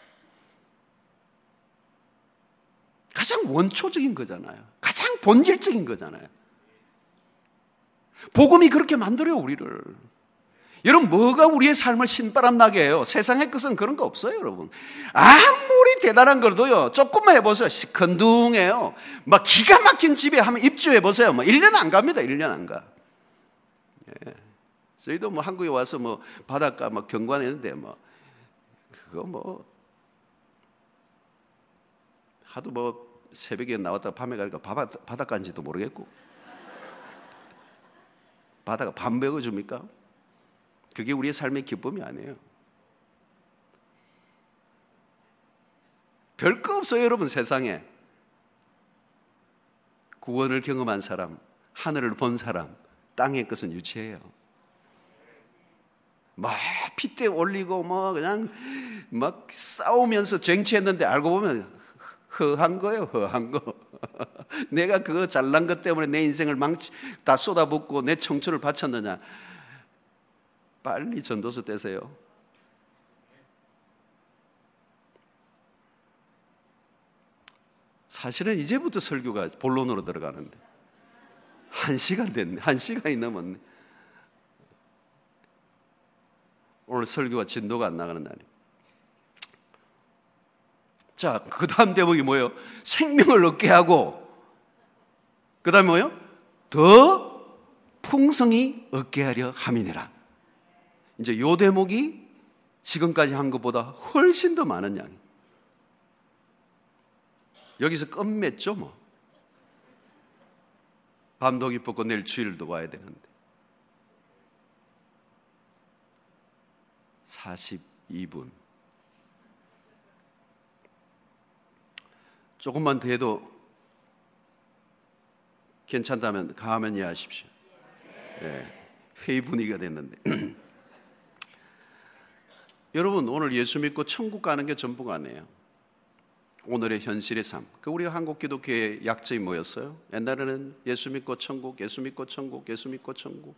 가장 원초적인 거잖아요. 가장 본질적인 거잖아요. 복음이 그렇게 만들어요, 우리를. 여러분, 뭐가 우리의 삶을 신바람 나게 해요? 세상의 것은 그런 거 없어요, 여러분. 아무리 대단한 거도요, 조금만 해보세요. 시큰둥해요. 막 기가 막힌 집에 한번 입주해보세요. 뭐 1년 안 갑니다, 1년 안 가. 예. 저희도 뭐 한국에 와서 뭐 바닷가 막 경관했는데 뭐, 그거 뭐, 하도 뭐 새벽에 나왔다 밤에 가니까 바닷가인지도 모르겠고. 바다가 밥 먹어줍니까? 그게 우리의 삶의 기쁨이 아니에요. 별거 없어요, 여러분, 세상에. 구원을 경험한 사람, 하늘을 본 사람, 땅의 것은 유치해요. 막 핏대 올리고 뭐 그냥 막 싸우면서 쟁취했는데 알고 보면 허한 거예요, 허한 거. 내가 그거 잘난 것 때문에 내 인생을 망치, 다 쏟아붓고 내 청춘을 바쳤느냐. 빨리 전도서 떼세요. 사실은 이제부터 설교가 본론으로 들어가는데 한 시간 됐네. 한 시간이 넘었네. 오늘 설교가 진도가 안 나가는 날이. 자, 그 다음 대목이 뭐예요? 생명을 얻게 하고, 그 다음에 뭐예요? 더 풍성히 얻게 하려 함이니라. 이제 요 대목이 지금까지 한 것보다 훨씬 더 많은 양이. 여기서 끝맺죠, 뭐. 밤도 깊었고 내일 주일도 와야 되는데. 42분. 조금만 더 해도 괜찮다면 가면 이해하십시오. 네, 회의 분위기가 됐는데. 여러분 오늘 예수 믿고 천국 가는 게 전부가 아니에요. 오늘의 현실의 삶. 그 우리가 한국 기독교의 약점이 뭐였어요? 옛날에는 예수 믿고 천국, 예수 믿고 천국, 예수 믿고 천국.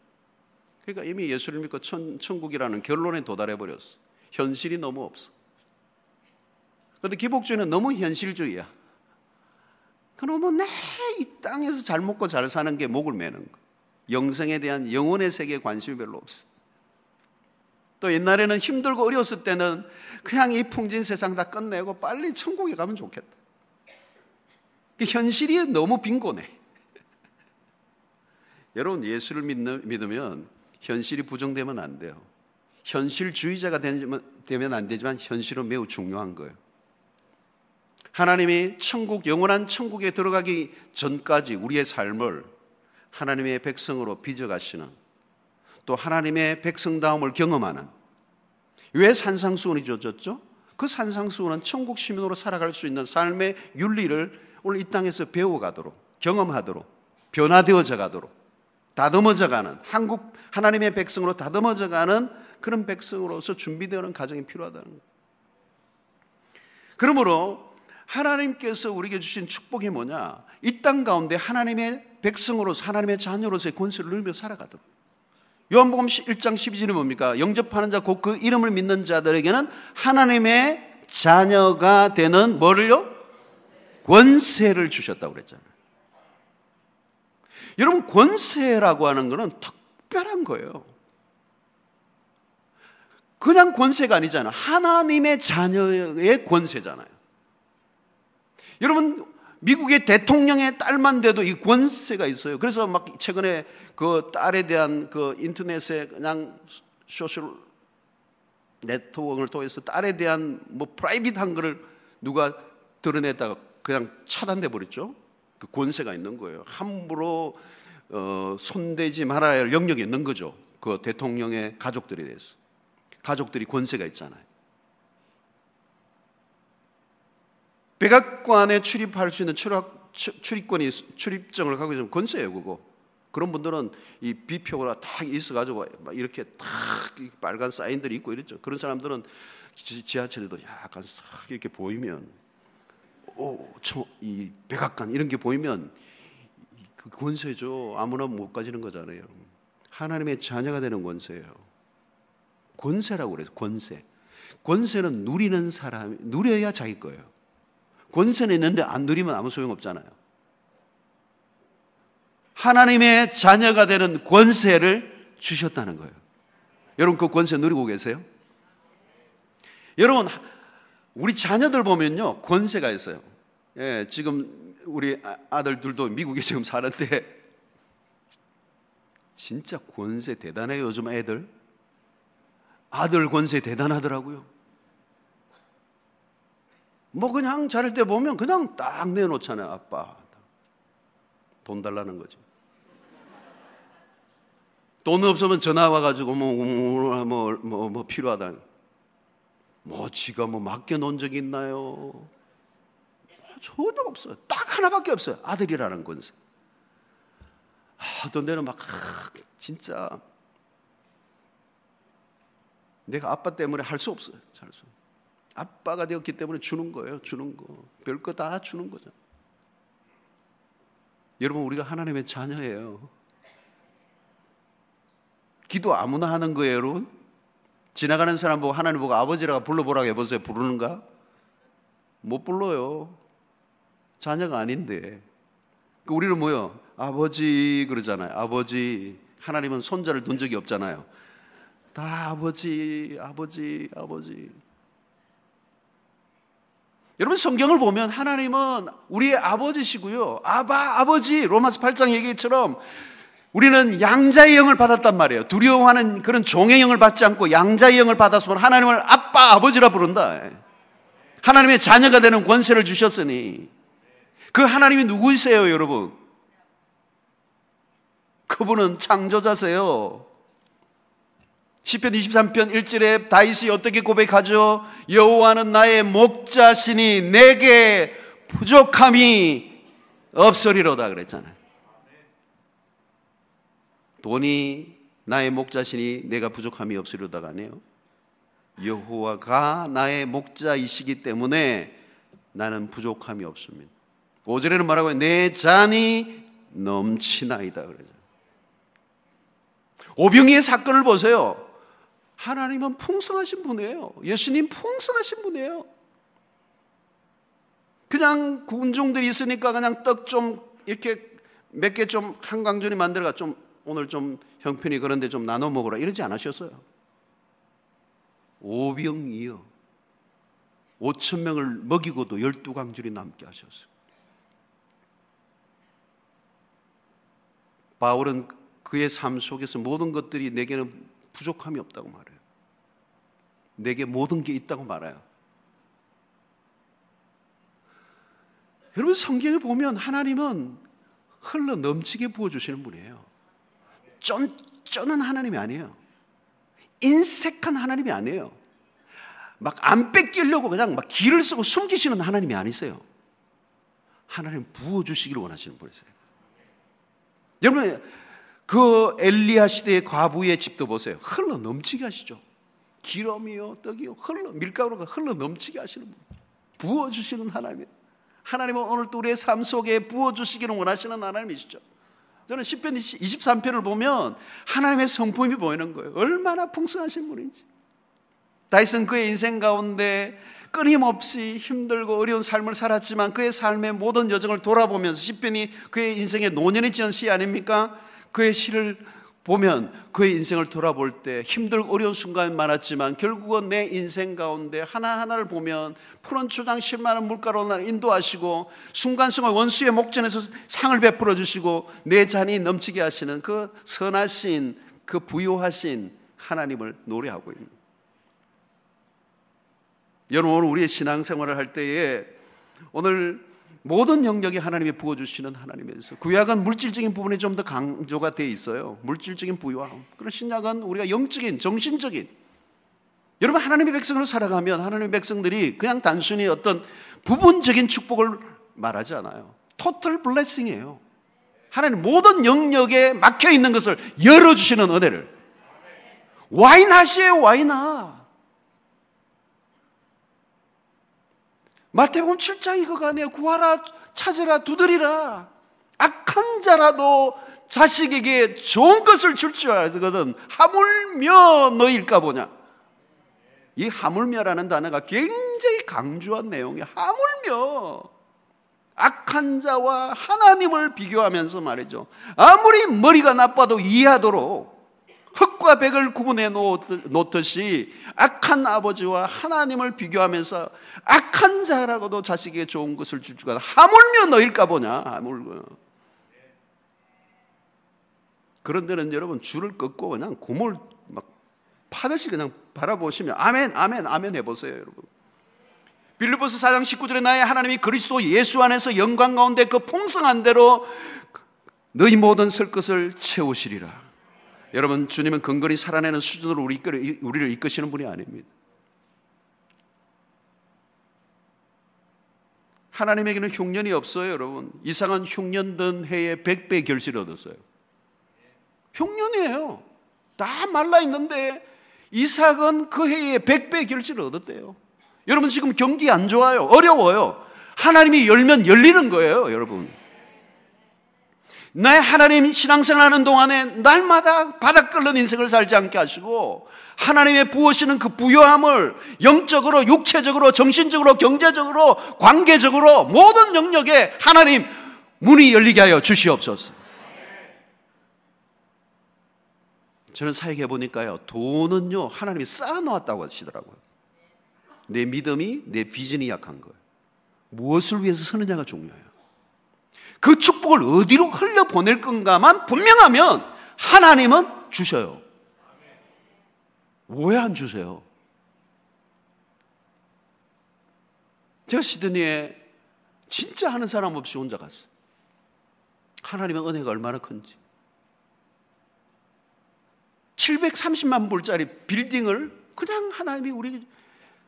그러니까 이미 예수를 믿고 천, 천국이라는 결론에 도달해 버렸어. 현실이 너무 없어. 그런데 기복주의는 너무 현실주의야. 그러면 내 이 땅에서 잘 먹고 잘 사는 게 목을 매는 거. 영생에 대한 영혼의 세계에 관심이 별로 없어. 또 옛날에는 힘들고 어려웠을 때는 그냥 이 풍진 세상 다 끝내고 빨리 천국에 가면 좋겠다. 그 현실이 너무 빈곤해. 여러분 예수를 믿으면 현실이 부정되면 안 돼요. 현실주의자가 되면 안 되지만 현실은 매우 중요한 거예요. 하나님이 천국, 영원한 천국에 들어가기 전까지 우리의 삶을 하나님의 백성으로 빚어가시는 또 하나님의 백성다움을 경험하는 왜 산상수훈이 주어졌죠? 그 산상수훈은 천국 시민으로 살아갈 수 있는 삶의 윤리를 오늘 이 땅에서 배워가도록 경험하도록 변화되어져 가도록 다듬어져 가는 한국 하나님의 백성으로 다듬어져 가는 그런 백성으로서 준비되는 과정이 필요하다는 거예요. 그러므로 하나님께서 우리에게 주신 축복이 뭐냐? 이 땅 가운데 하나님의 백성으로서 하나님의 자녀로서의 권세를 누리며 살아가도록. 요한복음 1장 12절이 뭡니까? 영접하는 자, 곧 그 이름을 믿는 자들에게는 하나님의 자녀가 되는 뭐를요? 권세를 주셨다고 그랬잖아요. 여러분, 권세라고 하는 것은 특별한 거예요. 그냥 권세가 아니잖아요. 하나님의 자녀의 권세잖아요. 여러분, 미국의 대통령의 딸만 돼도 이 권세가 있어요. 그래서 막 최근에 그 딸에 대한 그 인터넷에 그냥 소셜 네트워크를 통해서 딸에 대한 뭐 private한 거를 누가 드러냈다가 그냥 차단돼 버렸죠. 그 권세가 있는 거예요. 함부로 어, 손대지 말아야 할 영역이 있는 거죠. 그 대통령의 가족들에 대해서. 가족들이 권세가 있잖아요. 백악관에 출입할 수 있는 출입, 출입권이 출입증을 갖고 있으면 권세예요, 그거. 그런 분들은 이 비표가 딱 있어가지고 막 이렇게 딱 빨간 사인들이 있고 이랬죠. 그런 사람들은 지하철에도 약간 싹 이렇게 보이면 오, 저, 이 백악관 이런 게 보이면 그그 권세죠. 아무나 못 가지는 거잖아요. 하나님의 자녀가 되는 권세예요. 권세라고 그래요. 권세. 권세는 누리는 사람이 누려야 자기 거예요. 권세는 있는데 안 누리면 아무 소용 없잖아요. 하나님의 자녀가 되는 권세를 주셨다는 거예요. 여러분 그 권세 누리고 계세요? 여러분 우리 자녀들 보면요 권세가 있어요. 예, 지금 우리 아, 아들들도 미국에 지금 사는데 진짜 권세 대단해요 요즘 애들. 아들 권세 대단하더라고요. 뭐 그냥 자를 때 보면 그냥 딱 내놓잖아요 아빠. 돈 달라는 거죠. 돈 없으면 전화 와가지고 뭐, 뭐, 뭐, 뭐, 뭐 필요하다. 뭐, 지가 뭐 맡겨놓은 적 있나요? 전혀 없어요. 딱 하나밖에 없어요. 아들이라는 권세. 아, 어떤 데는 막, 아, 진짜. 내가 아빠 때문에 할 수 없어요. 잘 수. 아빠가 되었기 때문에 주는 거예요. 주는 거. 별 거 다 주는 거죠. 여러분, 우리가 하나님의 자녀예요. 기도 아무나 하는 거예요, 여러분? 지나가는 사람 보고 하나님 보고 아버지라고 불러보라고 해보세요. 부르는가? 못 불러요. 자녀가 아닌데. 그 우리는 뭐요? 아버지 그러잖아요. 아버지. 하나님은 손자를 둔 적이 없잖아요. 다 아버지, 아버지, 아버지. 여러분 성경을 보면 하나님은 우리의 아버지시고요. 아바, 아버지. 로마서 8장 얘기처럼 우리는 양자의 영을 받았단 말이에요. 두려워하는 그런 종의 영을 받지 않고 양자의 영을 받았으면 하나님을 아빠, 아버지라 부른다. 하나님의 자녀가 되는 권세를 주셨으니 그 하나님이 누구이세요, 여러분? 그분은 창조자세요. 10편 23편 1절에 다윗이 어떻게 고백하죠? 여호와는 나의 목자시니 내게 부족함이 없으리로다 그랬잖아요. 돈이 나의 목자시니 내가 부족함이 없으려다가 아니에요. 여호와가 나의 목자이시기 때문에 나는 부족함이 없습니다. 5절에는 말하고 내 잔이 넘치나이다 그러죠. 오병이의 사건을 보세요. 하나님은 풍성하신 분이에요. 예수님 풍성하신 분이에요. 그냥 군종들이 있으니까 그냥 떡 좀 이렇게 몇 개 좀 한강준이 만들어가 좀 오늘 좀 형편이 그런데 좀 나눠 먹으라 이러지 않으셨어요. 오병이요. 5천 명을 먹이고도 열두 강줄이 남게 하셨어요. 바울은 그의 삶 속에서 모든 것들이 내게는 부족함이 없다고 말해요. 내게 모든 게 있다고 말해요. 여러분 성경을 보면 하나님은 흘러 넘치게 부어주시는 분이에요. 쫀, 쫀한 하나님이 아니에요. 인색한 하나님이 아니에요. 막 안 뺏기려고 그냥 막 길을 쓰고 숨기시는 하나님이 아니세요. 하나님 부어주시기를 원하시는 분이세요. 여러분, 그 엘리야 시대의 과부의 집도 보세요. 흘러 넘치게 하시죠. 기름이요, 떡이요, 흘러, 밀가루가 흘러 넘치게 하시는 분. 부어주시는 하나님. 하나님은 오늘 또 우리의 삶 속에 부어주시기를 원하시는 하나님이시죠. 저는 10편 23편을 보면 하나님의 성품이 보이는 거예요. 얼마나 풍성하신 분인지. 다윗은 그의 인생 가운데 끊임없이 힘들고 어려운 삶을 살았지만 그의 삶의 모든 여정을 돌아보면서 10편이 그의 인생의 노년이 지은 시 아닙니까? 그의 시를 보면 그의 인생을 돌아볼 때 힘들고 어려운 순간이 많았지만 결국은 내 인생 가운데 하나하나를 보면 푸른 초장 10만 원 물가로 날 인도하시고 순간순간 원수의 목전에서 상을 베풀어 주시고 내 잔이 넘치게 하시는 그 선하신 그 부유하신 하나님을 노래하고 있는. 여러분 오늘 우리의 신앙생활을 할 때에 오늘 모든 영역에 하나님이 부어주시는 하나님에서 구약은 물질적인 부분에 좀더 강조가 돼 있어요. 물질적인 부유함. 그런 신약은 우리가 영적인, 정신적인. 여러분 하나님의 백성으로 살아가면 하나님의 백성들이 그냥 단순히 어떤 부분적인 축복을 말하지 않아요. 토탈 블레싱이에요. 하나님 모든 영역에 막혀 있는 것을 열어주시는 은혜를. 와인하시에요, 와인하. 마태복음 7장 이거가 아니에요. 구하라, 찾으라, 두드리라. 악한 자라도 자식에게 좋은 것을 줄 줄 알거든. 하물며 너일까 보냐. 이 하물며라는 단어가 굉장히 강조한 내용이 하물며 악한 자와 하나님을 비교하면서 말이죠. 아무리 머리가 나빠도 이해하도록 흙과 백을 구분해 놓듯이 악한 아버지와 하나님을 비교하면서 악한 자라고도 자식에게 좋은 것을 줄 줄가 하물며 너일까 보냐? 하물며. 그런 데는 여러분 줄을 긋고 그냥 고물 막 파듯이 그냥 바라보시면 아멘 아멘 아멘 해보세요 여러분. 빌리보스 4장 19절에 나의 하나님이 그리스도 예수 안에서 영광 가운데 그 풍성한 대로 너희 모든 설 것을 채우시리라 여러분, 주님은 근거리 살아내는 수준으로 우리 우리를 이끄시는 분이 아닙니다. 하나님에게는 흉년이 없어요, 여러분. 이상한 흉년 든 해에 100배 결실을 얻었어요. 흉년이에요. 다 말라 있는데 이삭은 그 해에 100배 결실을 얻었대요. 여러분 지금 경기 안 좋아요. 어려워요. 하나님이 열면 열리는 거예요, 여러분. 나의 하나님 신앙생활 하는 동안에 날마다 바닥 끓는 인생을 살지 않게 하시고 하나님의 부으시는 그 부요함을 영적으로 육체적으로 정신적으로 경제적으로 관계적으로 모든 영역에 하나님 문이 열리게 하여 주시옵소서. 저는 사역해 보니까요 돈은요 하나님이 쌓아놓았다고 하시더라고요. 내 믿음이 내 비전이 약한 거예요. 무엇을 위해서 서느냐가 중요해요. 그 축복을 어디로 흘려보낼 건가만 분명하면 하나님은 주셔요. 왜 안 주세요? 제가 시드니에 진짜 하는 사람 없이 혼자 갔어요. 하나님의 은혜가 얼마나 큰지. 730만 불짜리 빌딩을 그냥 하나님이 우리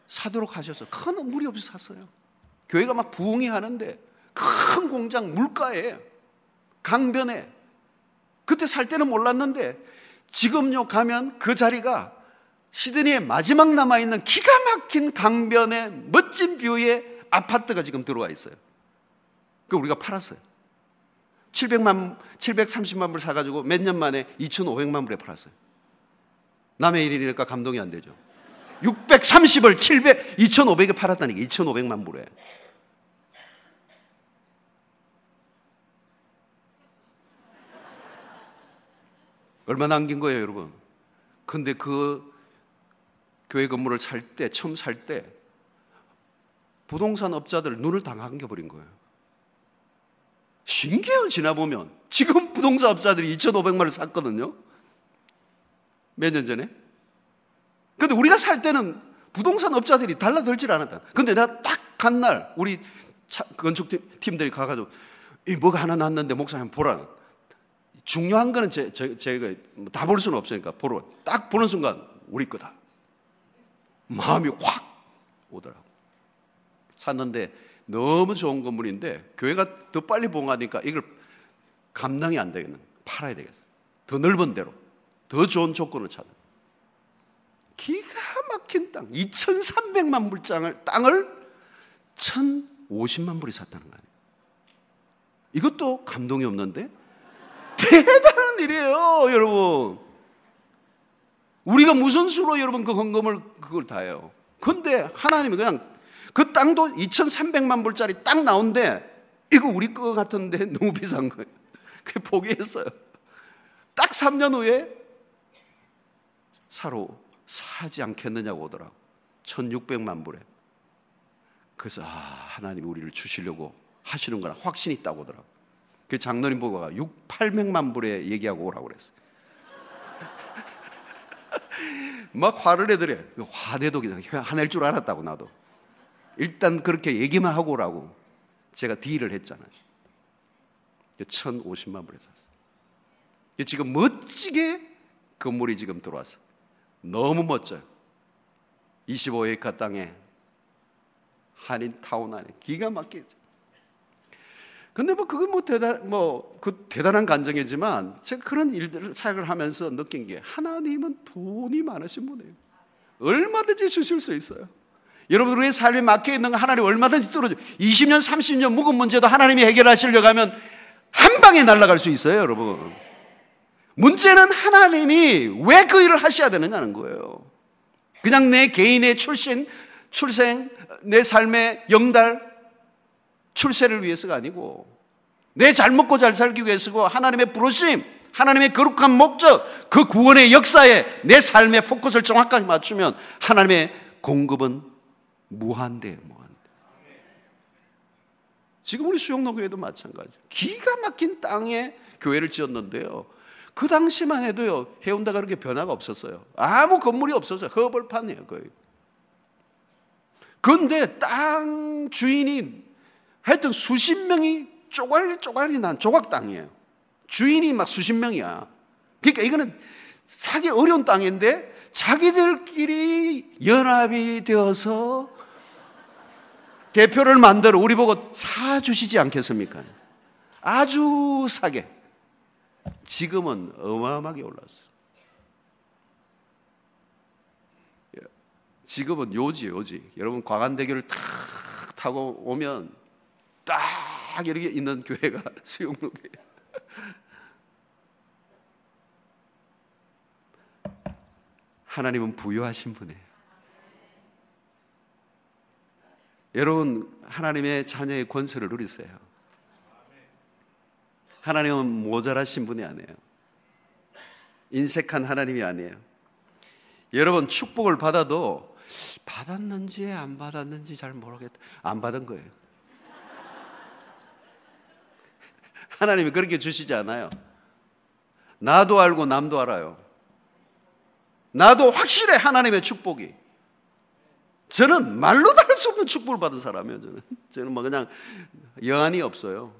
사도록 하셔서 큰 무리 없이 샀어요. 교회가 막 부흥이 하는데 큰 공장 물가에 강변에 그때 살 때는 몰랐는데 지금요 가면 그 자리가 시드니의 마지막 남아있는 기가 막힌 강변에 멋진 뷰의 아파트가 지금 들어와 있어요. 그 우리가 팔았어요. 700만, 730만 불 사가지고 몇 년 만에 2,500만 불에 팔았어요. 남의 일이니까 감동이 안 되죠. 630을 700, 2,500에 팔았다니까, 2,500만 불에. 얼마 남긴 거예요, 여러분? 근데 그 교회 건물을 살 때, 처음 살 때, 부동산 업자들 눈을 당한겨 버린 거예요. 신기해요, 지나보면. 지금 부동산 업자들이 2,500만을 샀거든요. 몇 년 전에. 근데 우리가 살 때는 부동산 업자들이 달라들질 않았다. 근데 내가 딱 간 날, 우리 건축팀들이 가가지고, 이 뭐가 하나 났는데 목사님 보라. 중요한 거는 제, 제, 제가 다 볼 수는 없으니까 보러 딱 보는 순간 우리 거다. 마음이 확 오더라고. 샀는데 너무 좋은 건물인데 교회가 더 빨리 봉하니까 이걸 감당이 안 되겠는. 팔아야 되겠어. 더 넓은 데로 더 좋은 조건을 찾아. 기가 막힌 땅 2,300만 불장을 땅을 1,050만 불이 샀다는 거 아니에요. 이것도 감동이 없는데 대단한 일이에요, 여러분. 우리가 무슨 수로 여러분 그 헌금을 그걸 다 해요. 근데 하나님이 그냥 그 땅도 2,300만 불짜리 딱 나온데 이거 우리 거 같은데 너무 비싼 거예요. 그 포기했어요. 딱 3년 후에 사로 사지 않겠느냐고 오더라고. 1,600만 불에. 그래서 아, 하나님이 우리를 주시려고 하시는거나 확신이 있다고 하더라고. 그 장로님 보고 6, 800만 불에 얘기하고 오라고 그랬어요. 막 화를 내더래. 화내도 그냥 화낼 줄 알았다고 나도. 일단 그렇게 얘기만 하고 오라고 제가 딜을 했잖아요. 1050만 불에 샀어요. 지금 멋지게 건물이 지금 들어와서 너무 멋져요. 25에이카 땅에 한인 타운 안에 기가 막히죠. 근데 뭐 그건 뭐 대단 뭐 그 대단한 간증이지만 제가 그런 일들을 사역을 하면서 느낀 게 하나님은 돈이 많으신 분이에요. 얼마든지 주실 수 있어요. 여러분 우리의 삶에 막혀 있는 거 하나님 얼마든지 뚫어줘. 20년, 30년 묵은 문제도 하나님이 해결하시려고 하면 한 방에 날아갈 수 있어요, 여러분. 문제는 하나님이 왜 그 일을 하셔야 되느냐는 거예요. 그냥 내 개인의 출신, 출생, 내 삶의 영달, 출세를 위해서가 아니고 내 잘 먹고 잘 살기 위해서고 하나님의 부르심, 하나님의 거룩한 목적, 그 구원의 역사에 내 삶의 포커스를 정확하게 맞추면 하나님의 공급은 무한대예요, 무한대. 지금 우리 수영로 교회도 마찬가지. 기가 막힌 땅에 교회를 지었는데요. 그 당시만 해도요, 해운대가 그렇게 변화가 없었어요. 아무 건물이 없었어요. 허벌판이에요, 거의. 그런데 땅 주인이 하여튼 수십 명이 쪼갈쪼갈이 난 조각 땅이에요. 주인이 막 수십 명이야. 그러니까 이거는 사기 어려운 땅인데 자기들끼리 연합이 되어서 대표를 만들어 우리 보고 사주시지 않겠습니까? 아주 싸게. 지금은 어마어마하게 올랐어요. 예. 지금은 요지, 요지. 여러분, 광안대교를 탁 타고 오면 딱 이렇게 있는 교회가 수용로교회. 하나님은 부여하신 분이에요. 여러분, 하나님의 자녀의 권세를 누리세요. 하나님은 모자라신 분이 아니에요. 인색한 하나님이 아니에요. 여러분, 축복을 받아도 받았는지 안 받았는지 잘 모르겠다. 안 받은 거예요. 하나님이 그렇게 주시지 않아요. 나도 알고 남도 알아요. 나도 확실해 하나님의 축복이. 저는 말로 다할 수 없는 축복을 받은 사람이에요. 저는 저는 뭐 그냥 여한이 없어요.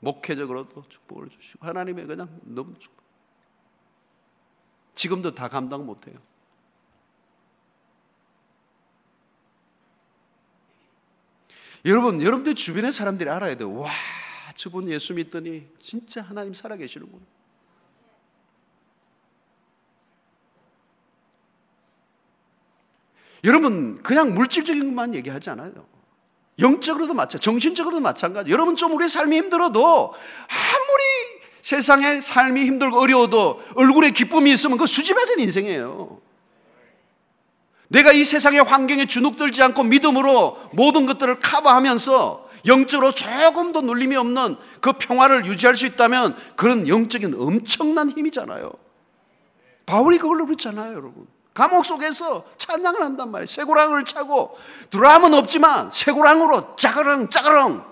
목회적으로도 축복을 주시고 하나님의 그냥 너무 축복. 지금도 다 감당 못해요. 여러분, 여러분들 주변의 사람들이 알아야 돼요. 와, 저분 예수 믿더니 진짜 하나님 살아계시는구나. 여러분, 그냥 물질적인 것만 얘기하지 않아요. 영적으로도 마찬가지, 정신적으로도 마찬가지. 여러분 좀 우리 삶이 힘들어도 아무리 세상에 삶이 힘들고 어려워도 얼굴에 기쁨이 있으면 그 수집해야 는 인생이에요. 내가 이 세상의 환경에 주눅들지 않고 믿음으로 모든 것들을 커버하면서 영적으로 조금도 눌림이 없는 그 평화를 유지할 수 있다면 그런 영적인 엄청난 힘이잖아요. 바울이 그걸로 그랬잖아요, 여러분. 감옥 속에서 찬양을 한단 말이에요. 쇠고랑을 차고 드럼은 없지만 쇠고랑으로 짜그렁 짜그렁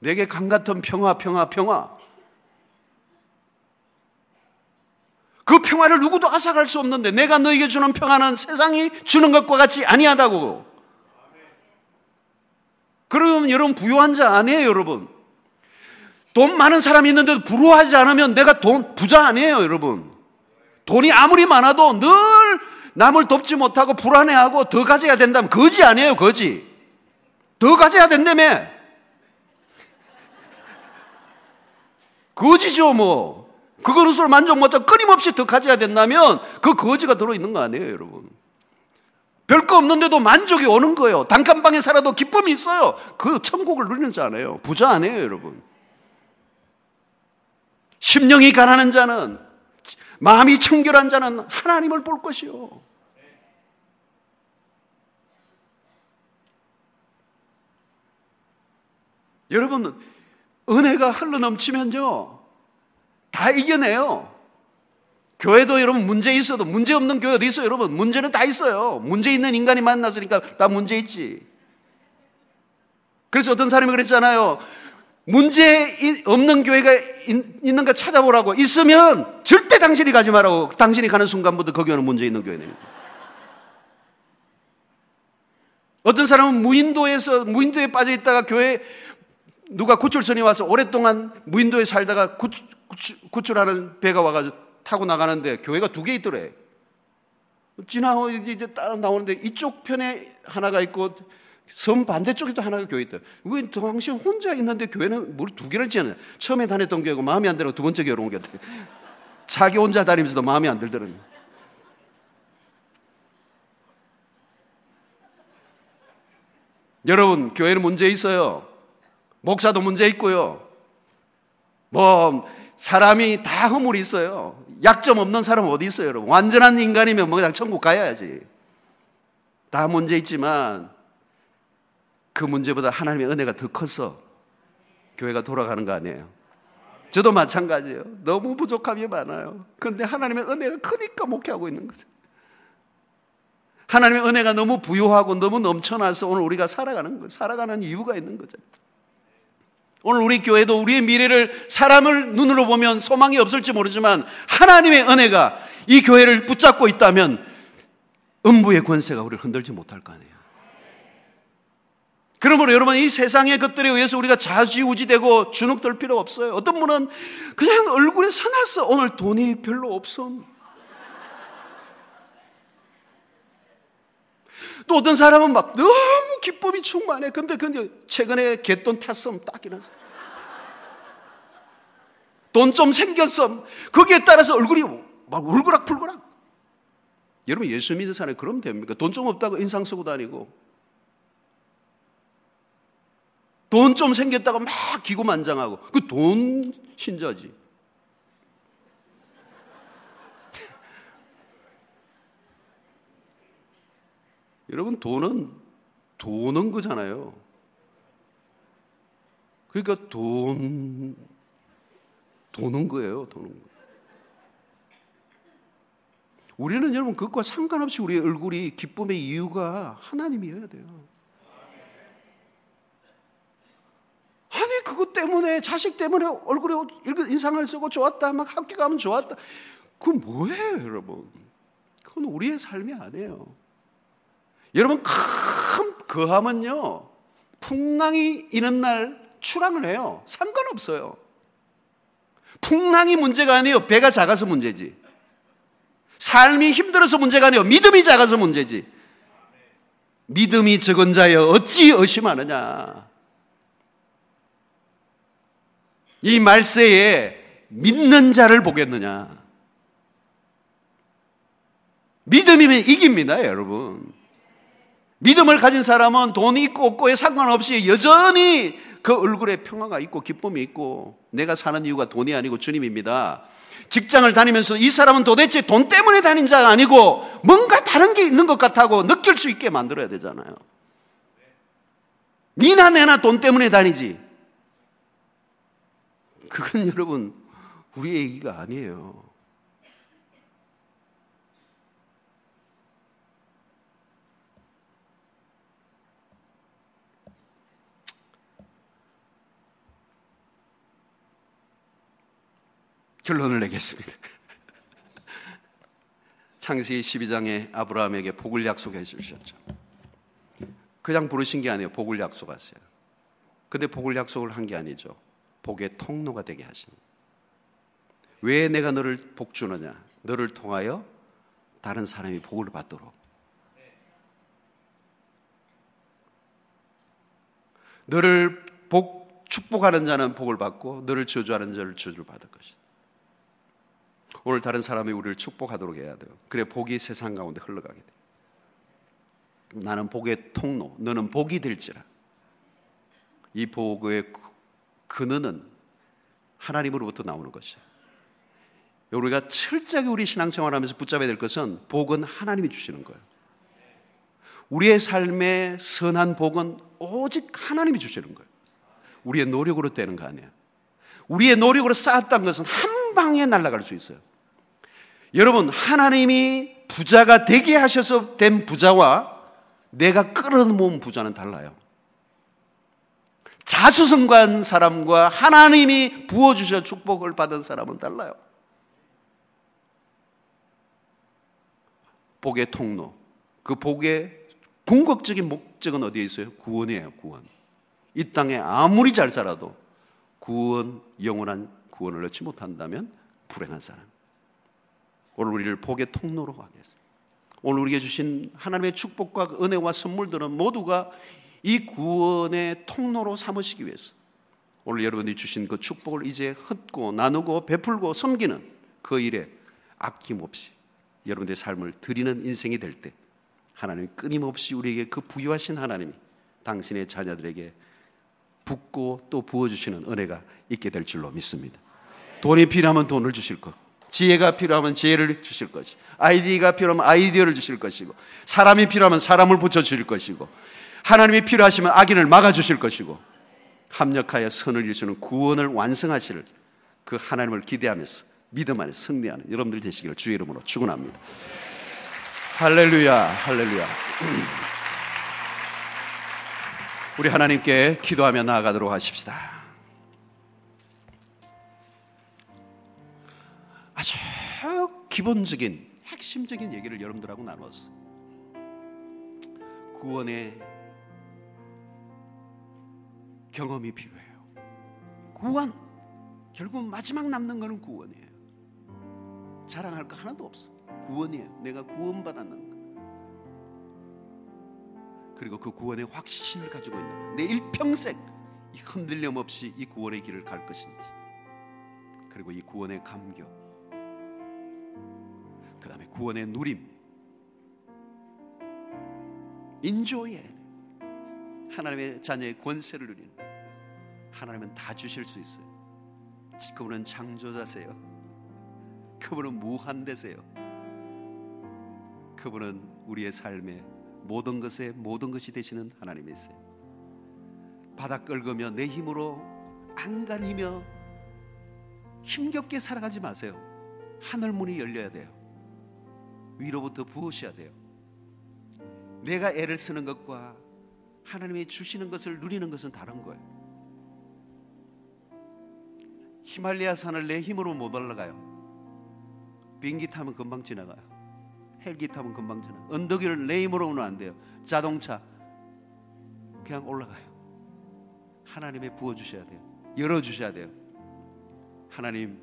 내게 강 같은 평화 평화 평화 그 평화를 누구도 앗아갈 수 없는데 내가 너에게 주는 평화는 세상이 주는 것과 같이 아니하다고 그러면 여러분 부유한 자 아니에요 여러분 돈 많은 사람이 있는데도 부러워하지 않으면 내가 돈 부자 아니에요, 여러분. 돈이 아무리 많아도 늘 남을 돕지 못하고 불안해하고 더 가져야 된다면 거지 아니에요, 거지. 더 가져야 된다며. 거지죠, 뭐. 그것으로 만족 못하고 끊임없이 더 가져야 된다면 그 거지가 들어있는 거 아니에요, 여러분. 별거 없는데도 만족이 오는 거예요. 단칸방에 살아도 기쁨이 있어요. 그 천국을 누리는 자 아니에요. 부자 아니에요, 여러분. 심령이 가난한 자는 마음이 청결한 자는 하나님을 볼 것이요. 여러분 은혜가 흘러 넘치면요 다 이겨내요. 교회도 여러분 문제 있어도 문제 없는 교회도 있어요. 여러분 문제는 다 있어요. 문제 있는 인간이 만났으니까 다 문제 있지. 그래서 어떤 사람이 그랬잖아요. 문제 없는 교회가 있는 가 찾아보라고 있으면 절대 당신이 가지 말라고 당신이 가는 순간부터 거기 는 문제 있는 교회입니다. 어떤 사람은 무인도에서 무인도에 빠져 있다가 교회 누가 구출선이 와서 오랫동안 무인도에 살다가 구출, 구출, 하는 배가 와가지고 타고 나가는데 교회가 두 개 있더래. 지나고 이제 따라 나오는데 이쪽 편에 하나가 있고 섬 반대쪽에도 하나가 교회 있다. 왜 당신 혼자 있는데 교회는 뭘 두 개를 지었냐? 처음에 다녔던 교회고 마음에 안 들고 두 번째 교회로 옮겼다. 자기 혼자 다니면서도 마음에 안 들더라고요. 여러분, 교회는 문제 있어요. 목사도 문제 있고요. 뭐, 사람이 다 허물이 있어요. 약점 없는 사람은 어디 있어요, 여러분? 완전한 인간이면 뭐 그냥 천국 가야지. 다 문제 있지만 그 문제보다 하나님의 은혜가 더 커서 교회가 돌아가는 거 아니에요. 저도 마찬가지예요. 너무 부족함이 많아요. 그런데 하나님의 은혜가 크니까 목회하고 있는 거죠. 하나님의 은혜가 너무 부유하고 너무 넘쳐나서 오늘 우리가 살아가는 거, 살아가는 이유가 있는 거죠. 오늘 우리 교회도 우리의 미래를 사람을 눈으로 보면 소망이 없을지 모르지만 하나님의 은혜가 이 교회를 붙잡고 있다면 음부의 권세가 우리를 흔들지 못할 거 아니에요. 그러므로 여러분 이 세상의 것들에 의해서 우리가 자지우지되고 주눅들 필요 없어요. 어떤 분은 그냥 얼굴에 서놨어. 오늘 돈이 별로 없어. 또 어떤 사람은 막 너무 기쁨이 충만해. 근데 근데 최근에 개돈 탔음 딱이나. 돈좀 생겼음. 거기에 따라서 얼굴이 막 울그락불그락. 여러분 예수 믿는 사람이 그러면 됩니까? 돈 좀 없다고 인상 쓰고 다니고 돈 좀 생겼다고 막 기고만장하고 그 돈 신자지. 여러분 돈은 도는 거잖아요. 그러니까 돈 도는 거예요, 도는 거. 우리는 여러분 그것과 상관없이 우리의 얼굴이 기쁨의 이유가 하나님이어야 돼요. 아니 그것 때문에 자식 때문에 얼굴에 인상을 쓰고 좋았다 막 학교 가면 좋았다 그건 뭐예요 여러분 그건 우리의 삶이 아니에요 여러분 큰 거함은요 풍랑이 이는 날 출항을 해요. 상관없어요. 풍랑이 문제가 아니에요. 배가 작아서 문제지. 삶이 힘들어서 문제가 아니에요. 믿음이 작아서 문제지. 믿음이 적은 자여 어찌 의심하느냐. 이 말세에 믿는 자를 보겠느냐. 믿음이면 이깁니다 여러분 믿음을 가진 사람은 돈이 있고 없고에 상관없이 여전히 그 얼굴에 평화가 있고 기쁨이 있고 내가 사는 이유가 돈이 아니고 주님입니다. 직장을 다니면서 이 사람은 도대체 돈 때문에 다닌 자가 아니고 뭔가 다른 게 있는 것 같다고 느낄 수 있게 만들어야 되잖아요. 니나 내나 돈 때문에 다니지. 그건 여러분 우리의 얘기가 아니에요. 결론을 내겠습니다. 창세기 12장에 아브라함에게 복을 약속해 주셨죠. 그냥 부르신 게 아니에요. 복을 약속하세요. 근데 복을 약속을 한 게 아니죠. 복의 통로가 되게 하시는. 왜 내가 너를 복 주느냐? 너를 통하여 다른 사람이 복을 받도록. 너를 복 축복하는 자는 복을 받고 너를 저주하는 자를 저주를 받을 것이다. 오늘 다른 사람이 우리를 축복하도록 해야 돼요. 그래 복이 세상 가운데 흘러가게 돼. 나는 복의 통로, 너는 복이 될지라. 이 복의 근원은 하나님으로부터 나오는 것이야. 우리가 철저하게 우리 신앙생활하면서 붙잡아야 될 것은 복은 하나님이 주시는 거예요. 우리의 삶의 선한 복은 오직 하나님이 주시는 거예요. 우리의 노력으로 되는 거 아니야. 우리의 노력으로 쌓았던 것은 한 방에 날아갈 수 있어요. 여러분, 하나님이 부자가 되게 하셔서 된 부자와 내가 끌어모은 부자는 달라요. 자수성관 사람과 하나님이 부어주셔 축복을 받은 사람은 달라요. 복의 통로. 그 복의 궁극적인 목적은 어디에 있어요? 구원이에요, 구원. 이 땅에 아무리 잘 살아도 구원, 영원한 구원을 얻지 못한다면 불행한 사람. 오늘 우리를 복의 통로로 하겠습니다. 오늘 우리에게 주신 하나님의 축복과 은혜와 선물들은 모두가 이 구원의 통로로 삼으시기 위해서 오늘 여러분이 주신 그 축복을 이제 흩고 나누고 베풀고 섬기는 그 일에 아낌없이 여러분들의 삶을 드리는 인생이 될 때 하나님이 끊임없이 우리에게 그 부유하신 하나님이 당신의 자녀들에게 붓고 또 부어주시는 은혜가 있게 될 줄로 믿습니다. 돈이 필요하면 돈을 주실 것, 지혜가 필요하면 지혜를 주실 것이, 아이디가 필요하면 아이디어를 주실 것이고, 사람이 필요하면 사람을 붙여 주실 것이고, 하나님이 필요하시면 악인을 막아 주실 것이고, 합력하여 선을 이루시는 구원을 완성하실 그 하나님을 기대하면서 믿음 안에 승리하는 여러분들 되시기를 주의 이름으로 축원합니다. 할렐루야, 할렐루야. 우리 하나님께 기도하며 나아가도록 하십시다. 아주 기본적인 핵심적인 얘기를 여러분들하고 나눴어. 구원의 경험이 필요해요. 구원 결국 마지막 남는 거는 구원이에요. 자랑할 거 하나도 없어. 구원이에요. 내가 구원받았는 거. 그리고 그 구원의 확신을 가지고 있는 내 일평생 흔들림 없이 이 구원의 길을 갈 것인지 그리고 이 구원의 감격 구원의 누림 인조에 하나님의 자녀의 권세를 누리는 하나님은 다 주실 수 있어요 그분은 창조자세요 그분은 무한대세요 그분은 우리의 삶에 모든 것에 모든 것이 되시는 하나님이세요. 바닥 긁으며 내 힘으로 안간히며 힘겹게 살아가지 마세요. 하늘 문이 열려야 돼요. 위로부터 부으셔야 돼요. 내가 애를 쓰는 것과 하나님이 주시는 것을 누리는 것은 다른 거예요. 히말리아 산을 내 힘으로 못 올라가요. 비행기 타면 금방 지나가요. 헬기 타면 금방 지나. 언덕 위를 내 힘으로 오면 안 돼요. 자동차 그냥 올라가요. 하나님의 부어 주셔야 돼요. 열어 주셔야 돼요. 하나님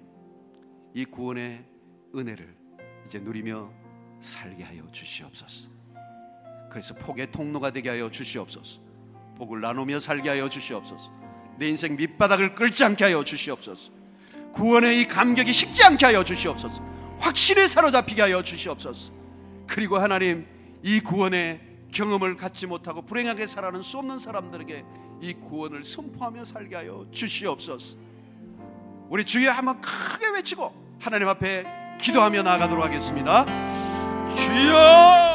이 구원의 은혜를 이제 누리며 살게 하여 주시옵소서. 그래서 복의 통로가 되게 하여 주시옵소서. 복을 나누며 살게 하여 주시옵소서. 내 인생 밑바닥을 끌지 않게 하여 주시옵소서. 구원의 이 감격이 식지 않게 하여 주시옵소서. 확실히 사로잡히게 하여 주시옵소서. 그리고 하나님 이 구원의 경험을 갖지 못하고 불행하게 살아가는 수 없는 사람들에게 이 구원을 선포하며 살게 하여 주시옵소서. 우리 주여 한번 크게 외치고 하나님 앞에 기도하며 나아가도록 하겠습니다. 주여!